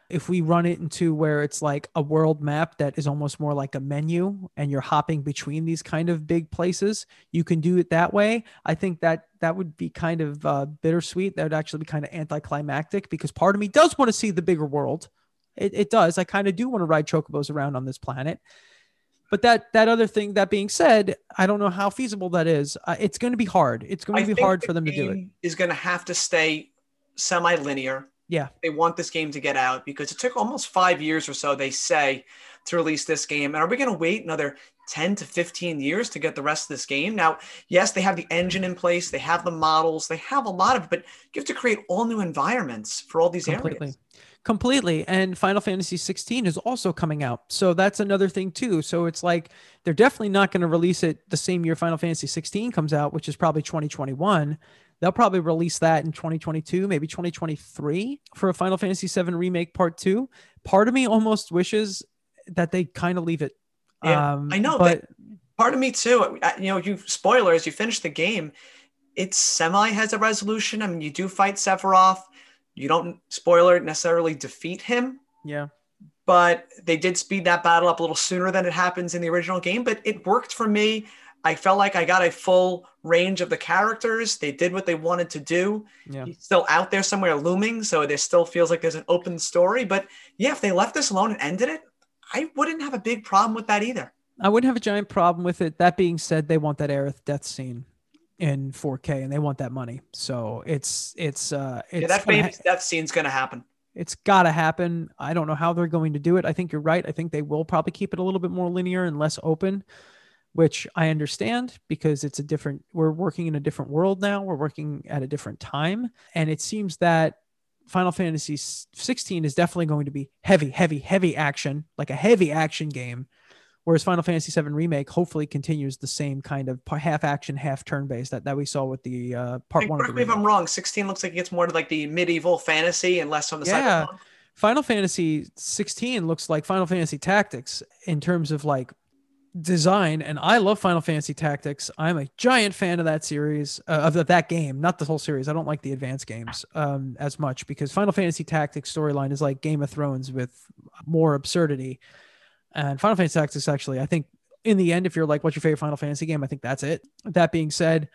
If we run it into where it's like a world map that is almost more like a menu and you're hopping between these kind of big places, you can do it that way. I think that that would be kind of uh, bittersweet. That would actually be kind of anticlimactic because part of me does want to see the bigger world. It, it does. I kind of do want to ride chocobos around on this planet. But that that other thing, that being said, I don't know how feasible that is. Uh, it's going to be hard. It's going to be hard for them to do it. Is going to have to stay semi-linear. Yeah, they want this game to get out because it took almost five years or so. They say to release this game, and are we going to wait another 10 to 15 years to get the rest of this game. Now, yes, they have the engine in place, they have the models, they have a lot of but you have to create all new environments for all these Completely. areas completely. And final fantasy 16 is also coming out. So that's another thing too. So it's like they're definitely not going to release it the same year final fantasy 16 comes out which is probably 2021 they'll probably release that in 2022 maybe 2023 for a final fantasy 7 remake part 2 part of me almost wishes that they kind of leave it yeah, um, i know but part of me too you know you spoilers you finish the game. It's semi has a resolution. I mean you do fight sephiroth you don't spoiler necessarily defeat him. Yeah. But they did speed that battle up a little sooner than it happens in the original game, but it worked for me. I felt like I got a full range of the characters. They did what they wanted to do. Yeah. He's still out there somewhere looming, so there still feels like there's an open story. But yeah, if they left this alone and ended it, I wouldn't have a big problem with that either. I wouldn't have a giant problem with it. That being said, they want that Aerith death scene in 4K and they want that money. So it's it's uh it's yeah, that famous ha- death scene's gonna happen. It's gotta happen. I don't know how they're going to do it. I think you're right. I think they will probably keep it a little bit more linear and less open, which I understand because it's a different we're working in a different world now. We're working at a different time. And it seems that Final Fantasy 16 is definitely going to be heavy, heavy, heavy action, like a heavy action game Whereas Final Fantasy VII Remake hopefully continues the same kind of half action, half turn based that, that we saw with the uh, part one. Correct me if I'm wrong. 16 looks like it gets more to like the medieval fantasy and less on the yeah. Cyberpunk. Final Fantasy 16 looks like Final Fantasy Tactics in terms of like design and i love final fantasy tactics i'm a giant fan of that series uh, of that game not the whole series i don't like the advanced games um, as much because final fantasy tactics storyline is like game of thrones with more absurdity and Final Fantasy Tactics, actually, I think in the end, if you're like, what's your favorite Final Fantasy game? I think that's it. That being said,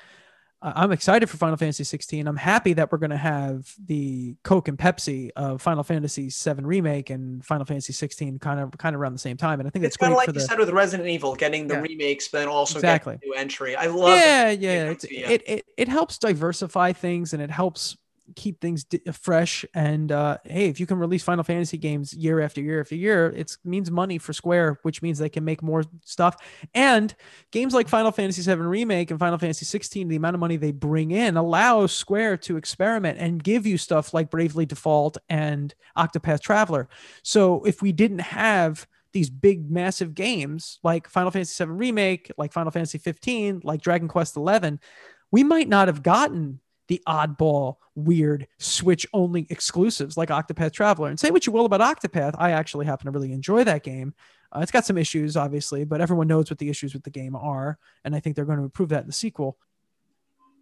I'm excited for Final Fantasy 16. I'm happy that we're going to have the Coke and Pepsi of Final Fantasy 7 remake and Final Fantasy 16 kind of kind of around the same time. And I think it's, it's kind of like you the, said with Resident Evil, getting the yeah. remakes, but then also exactly. getting new entry. I love. Yeah, yeah. It, it, it it helps diversify things and it helps keep things d- fresh. And uh, hey, if you can release Final Fantasy games year after year after year, it means money for Square, which means they can make more stuff. And games like Final Fantasy VII Remake and Final Fantasy 16, the amount of money they bring in allows Square to experiment and give you stuff like Bravely Default and Octopath Traveler. So if we didn't have these big massive games like Final Fantasy 7 Remake, like Final Fantasy 15, like Dragon Quest 11, we might not have gotten the oddball, weird Switch only exclusives like Octopath Traveler. And say what you will about Octopath, I actually happen to really enjoy that game. Uh, it's got some issues, obviously, but everyone knows what the issues with the game are. And I think they're going to improve that in the sequel.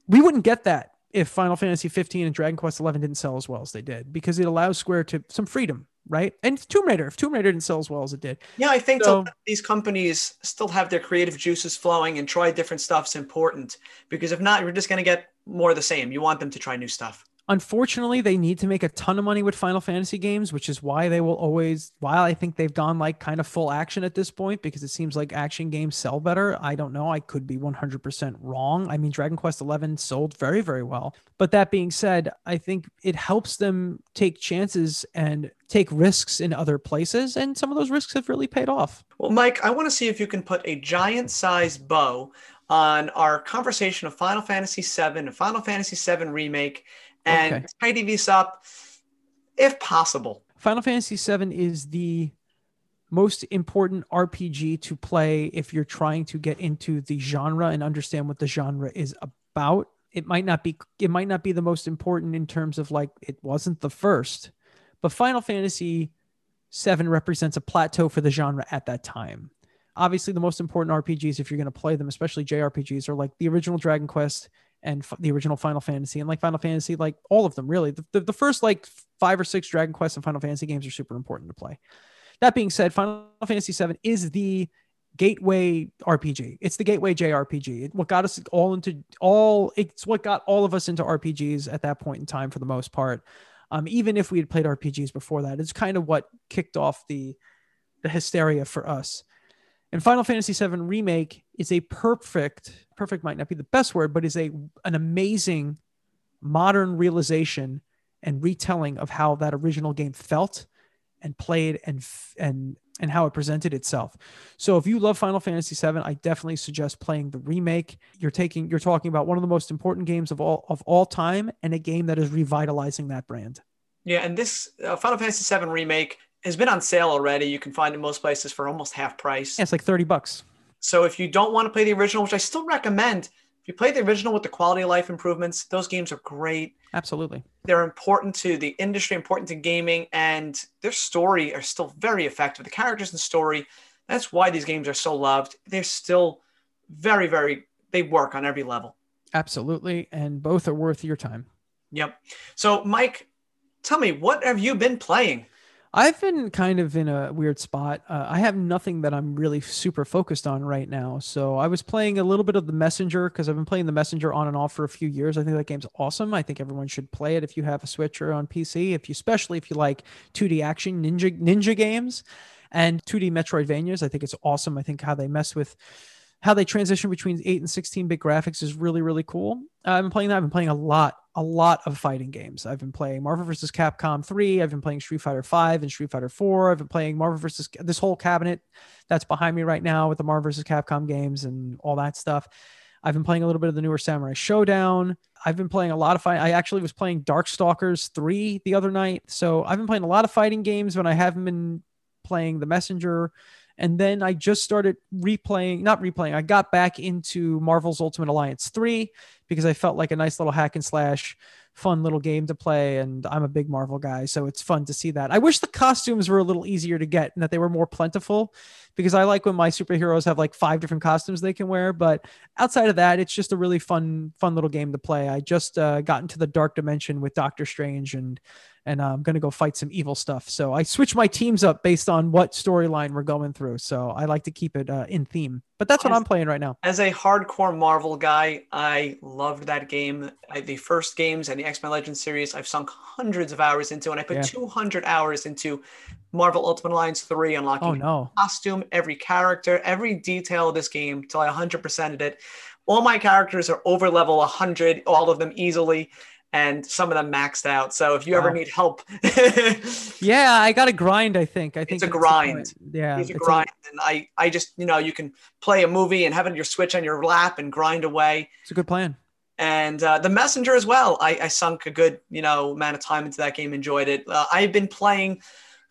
We wouldn't get that if Final Fantasy 15 and Dragon Quest 11 didn't sell as well as they did because it allows Square to some freedom, right? And Tomb Raider, if Tomb Raider didn't sell as well as it did. Yeah, I think so, these companies still have their creative juices flowing and try different stuff is important because if not, you're just going to get more the same. You want them to try new stuff. Unfortunately, they need to make a ton of money with Final Fantasy games, which is why they will always, while I think they've gone like kind of full action at this point, because it seems like action games sell better. I don't know. I could be 100% wrong. I mean, Dragon Quest 11 sold very, very well. But that being said, I think it helps them take chances and take risks in other places. And some of those risks have really paid off. Well, Mike, I want to see if you can put a giant sized bow on our conversation of Final Fantasy VII and Final Fantasy VII Remake and okay. tidy this up if possible. Final Fantasy VII is the most important RPG to play if you're trying to get into the genre and understand what the genre is about. It might not be it might not be the most important in terms of like it wasn't the first, but Final Fantasy VII represents a plateau for the genre at that time. Obviously, the most important RPGs, if you're going to play them, especially JRPGs, are like the original Dragon Quest and f- the original Final Fantasy and like Final Fantasy, like all of them really. The, the, the, first like five or six Dragon Quest and Final Fantasy games are super important to play. That being said, Final Fantasy VII is the gateway RPG. It's the gateway JRPG. It, what got us all into all. It's what got all of us into RPGs at that point in time for the most part. Um, even if we had played RPGs before that, it's kind of what kicked off the the hysteria for us. And Final Fantasy VII Remake is a perfect, perfect might not be the best word, but is a an amazing modern realization and retelling of how that original game felt and played and and and how it presented itself. So if you love Final Fantasy VII, I definitely suggest playing the remake. You're taking you're talking about one of the most important games of all of all time and a game that is revitalizing that brand. Yeah, and this uh, Final Fantasy VII remake has been on sale already. You can find it most places for almost half price. Yeah, it's like 30 bucks. So if you don't want to play the original, which I still recommend, if you play the original with the quality of life improvements, those games are great. Absolutely. They're important to the industry, important to gaming, and their story are still very effective. The characters and story, that's why these games are so loved. They're still very, very, they work on every level. Absolutely. And both are worth your time. Yep. So, Mike, tell me, what have you been playing? I've been kind of in a weird spot. Uh, I have nothing that I'm really super focused on right now. So I was playing a little bit of the Messenger because I've been playing the Messenger on and off for a few years. I think that game's awesome. I think everyone should play it if you have a Switch or on PC. If you, especially if you like 2D action ninja ninja games and 2D Metroidvanias, I think it's awesome. I think how they mess with how they transition between 8 and 16 bit graphics is really really cool. Uh, i've been playing that. I've been playing a lot a lot of fighting games. I've been playing marvel vs capcom 3 i've been playing street fighter 5 and street fighter 4 i've been playing marvel vs this whole cabinet that's behind me right now with the marvel vs capcom games and all that stuff. I've been playing a little bit of the newer samurai Shodown. i've been playing a lot of fight i actually was playing darkstalkers 3 the other night. So i've been playing a lot of fighting games when i haven't been playing the messenger and then I just started replaying, not replaying, I got back into Marvel's Ultimate Alliance 3 because I felt like a nice little hack and slash fun little game to play and I'm a big Marvel guy so it's fun to see that. I wish the costumes were a little easier to get and that they were more plentiful because I like when my superheroes have like five different costumes they can wear but outside of that it's just a really fun fun little game to play. I just uh, got into the dark dimension with Doctor Strange and and uh, I'm going to go fight some evil stuff. So I switch my teams up based on what storyline we're going through. So I like to keep it uh, in theme. But that's what as, I'm playing right now. As a hardcore Marvel guy, I loved that game. I, the first games and the X Men Legends series, I've sunk hundreds of hours into, and I put yeah. 200 hours into Marvel Ultimate Alliance 3, unlocking oh, no. costume, every character, every detail of this game till I 100%ed it. All my characters are over level 100, all of them easily and some of them maxed out. So if you wow. ever need help, yeah, I got a grind. I think. I think it's a grind. Yeah, it's a it's grind, a, and I, I just, you know, you can play a movie and have it your Switch on your lap and grind away. It's a good plan. And uh, the Messenger as well. I, I sunk a good, you know, amount of time into that game. Enjoyed it. Uh, I've been playing.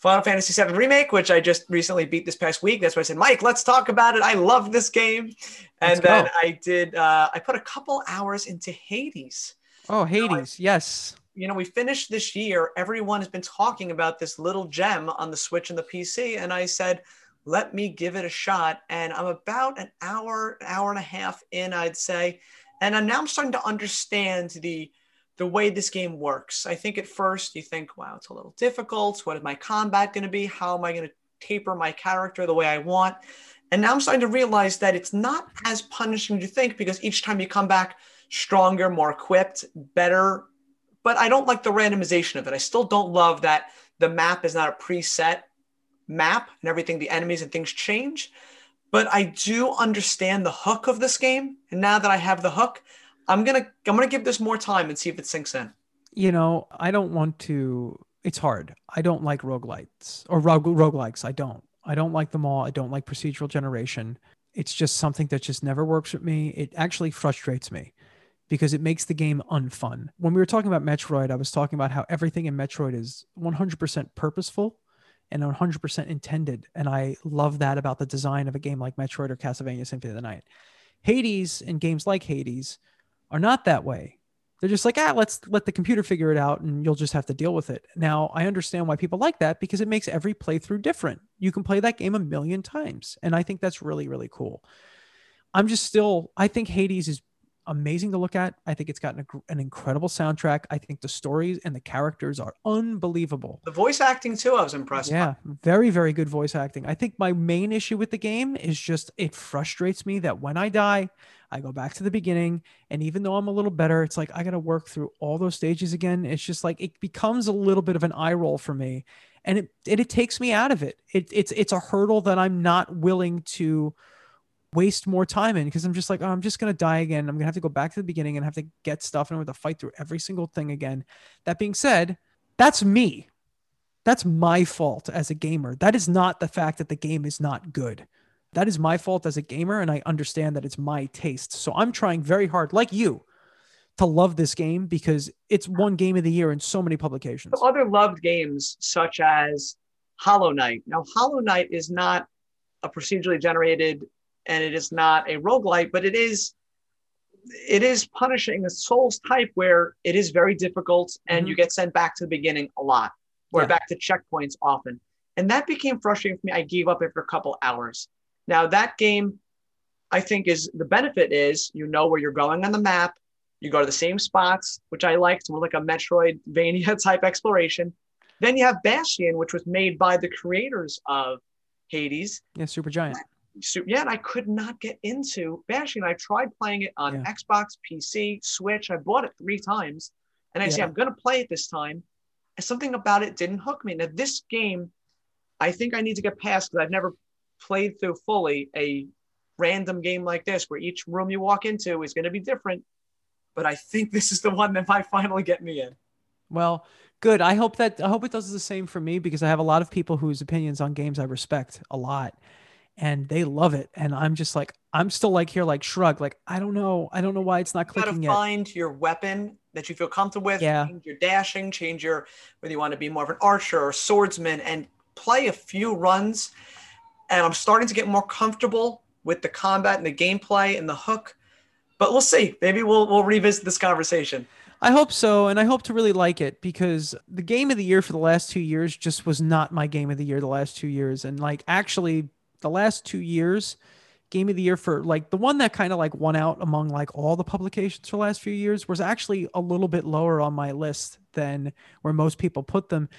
Final Fantasy VII Remake, which I just recently beat this past week. That's why I said, Mike, let's talk about it. I love this game. And then I did, uh, I put a couple hours into Hades. Oh, Hades, yes. You know, we finished this year. Everyone has been talking about this little gem on the Switch and the PC. And I said, let me give it a shot. And I'm about an hour, hour and a half in, I'd say. And I'm now I'm starting to understand the the way this game works. I think at first you think, wow, it's a little difficult. What is my combat going to be? How am I going to taper my character the way I want? And now I'm starting to realize that it's not as punishing as you think because each time you come back, stronger, more equipped, better but I don't like the randomization of it. I still don't love that the map is not a preset map and everything, the enemies and things change. But I do understand the hook of this game. And now that I have the hook, I'm gonna I'm gonna give this more time and see if it sinks in. You know, I don't want to it's hard. I don't like roguelites or rogue roguelikes. I don't. I don't like them all. I don't like procedural generation. It's just something that just never works with me. It actually frustrates me because it makes the game unfun. When we were talking about Metroid, I was talking about how everything in Metroid is 100% purposeful and 100% intended. And I love that about the design of a game like Metroid or Castlevania Symphony of the Night. Hades and games like Hades are not that way. They're just like, ah, let's let the computer figure it out and you'll just have to deal with it. Now, I understand why people like that because it makes every playthrough different. You can play that game a million times. And I think that's really, really cool. I'm just still, I think Hades is amazing to look at. I think it's got an, an, incredible soundtrack. I think the stories and the characters are unbelievable. The voice acting too, I was impressed. Yeah, by. very very good voice acting. I think my main issue with the game is just it frustrates me that when I die, I go back to the beginning, and even though I'm a little better, it's like I got to work through all those stages again. It's just like it becomes a little bit of an eye roll for me, and it it, it takes me out of it. it. It's it's a hurdle that I'm not willing to waste more time in because I'm just like, oh, I'm just gonna die again. I'm gonna have to go back to the beginning and have to get stuff and I'm to fight through every single thing again. That being said, that's me. That's my fault as a gamer. That is not the fact that the game is not good. That is my fault as a gamer, and I understand that it's my taste. So I'm trying very hard, like you, to love this game because it's one game of the year in so many publications. Other loved games such as Hollow Knight. Now, Hollow Knight is not a procedurally generated and it is not a roguelite, but it is it is punishing a souls type where it is very difficult and mm-hmm. you get sent back to the beginning a lot or yeah. back to checkpoints often. And that became frustrating for me. I gave up after a couple hours. Now that game, I think is the benefit is you know where you're going on the map. You go to the same spots, which I liked, more like a Metroidvania type exploration. Then you have Bastion, which was made by the creators of Hades. Yeah, Supergiant so yeah, and I could not get into Bastion. I tried playing it on yeah. Xbox, PC, Switch. I bought it three times, and I yeah. say I'm gonna play it this time. And something about it didn't hook me. Now this game, I think I need to get past because I've never played through fully a random game like this where each room you walk into is going to be different. But I think this is the one that might finally get me in. Well, good. I hope that I hope it does the same for me because I have a lot of people whose opinions on games I respect a lot and they love it. And I'm just like, I'm still like here, like shrug, like I don't know, I don't know why it's not clicking you gotta find your weapon that you feel comfortable with. Yeah. Change your dashing, change your whether you want to be more of an archer or swordsman, and play a few runs. And I'm starting to get more comfortable with the combat and the gameplay and the hook. But we'll see. Maybe we'll we'll revisit this conversation. I hope so, and I hope to really like it because the game of the year for the last two years just was not my game of the year the last two years, and like actually the last two years, game of the year for like the one that kind of like won out among like all the publications for the last few years was actually a little bit lower on my list than where most people put them.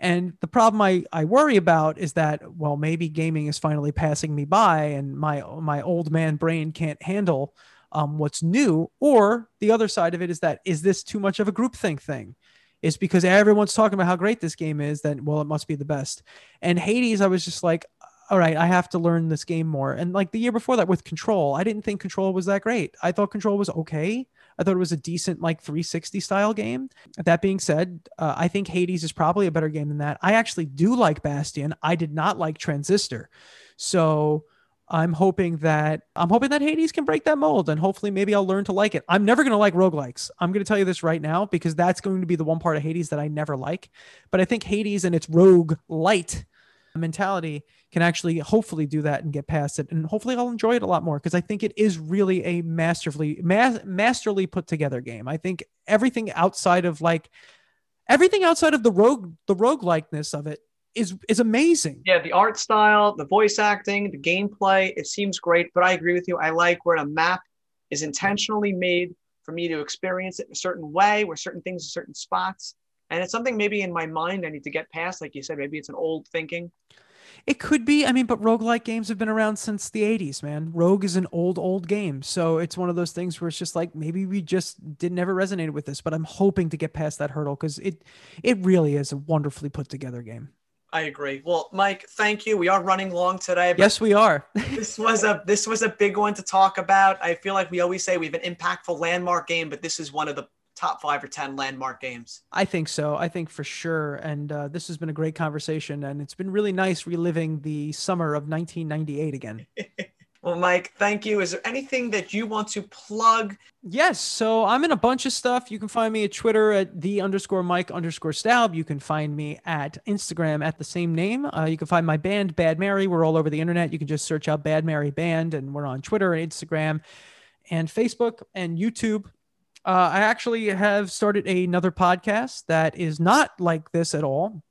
And the problem I, I worry about is that, well, maybe gaming is finally passing me by and my, my old man brain can't handle um, what's new. Or the other side of it is that, is this too much of a groupthink thing? Is because everyone's talking about how great this game is, then well, it must be the best. And Hades, I was just like, all right, I have to learn this game more. And like the year before that with Control, I didn't think Control was that great. I thought Control was okay. I thought it was a decent like 360 style game. That being said, uh, I think Hades is probably a better game than that. I actually do like Bastion. I did not like Transistor. So I'm hoping that I'm hoping that Hades can break that mold and hopefully maybe I'll learn to like it. I'm never going to like roguelikes. I'm going to tell you this right now because that's going to be the one part of Hades that I never like. But I think Hades and its rogue light mentality can actually hopefully do that and get past it and hopefully I'll enjoy it a lot more because I think it is really a masterfully ma- masterly put together game. I think everything outside of like everything outside of the rogue the rogue likeness of it is is amazing. Yeah, the art style, the voice acting, the gameplay, it seems great, but I agree with you. I like where a map is intentionally made for me to experience it in a certain way, where certain things, are certain spots. And it's something maybe in my mind I need to get past. Like you said, maybe it's an old thinking. It could be. I mean, but roguelike games have been around since the 80s, man. Rogue is an old, old game. So it's one of those things where it's just like maybe we just did never resonated with this, but I'm hoping to get past that hurdle because it it really is a wonderfully put together game. I agree. Well, Mike, thank you. We are running long today. Yes, we are. this was a this was a big one to talk about. I feel like we always say we have an impactful landmark game, but this is one of the top five or 10 landmark games. I think so. I think for sure. And uh, this has been a great conversation. And it's been really nice reliving the summer of 1998 again. well, Mike, thank you. Is there anything that you want to plug? Yes. So I'm in a bunch of stuff. You can find me at Twitter at the underscore Mike underscore Staub. You can find me at Instagram at the same name. Uh, you can find my band, Bad Mary. We're all over the internet. You can just search out Bad Mary Band, and we're on Twitter and Instagram and Facebook and YouTube uh, I actually have started another podcast that is not like this at all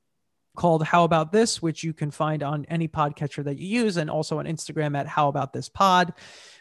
called How About This, which you can find on any podcatcher that you use and also on Instagram at How About This Pod,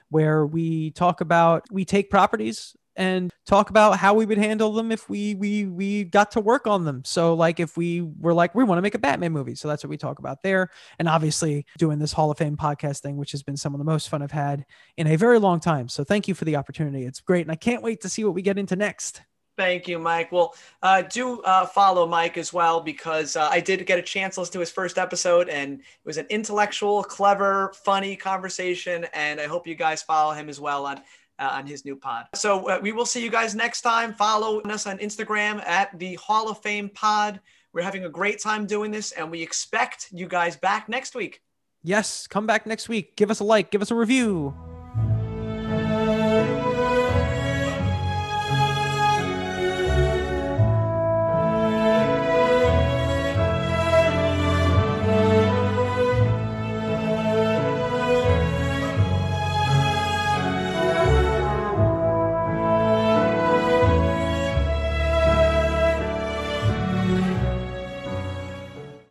where we talk about, we take properties and talk about how we would handle them if we we we got to work on them. So like if we were like we want to make a Batman movie, so that's what we talk about there. And obviously doing this Hall of Fame podcast thing, which has been some of the most fun I've had in a very long time. So thank you for the opportunity. It's great, and I can't wait to see what we get into next. Thank you, Mike. Well, uh, do uh, follow Mike as well because uh, I did get a chance to listen to his first episode, and it was an intellectual, clever, funny conversation. And I hope you guys follow him as well on uh, on his new pod. So uh, we will see you guys next time. Follow us on Instagram at the Hall of Fame Pod. We're having a great time doing this, and we expect you guys back next week. Yes, come back next week. Give us a like, give us a review.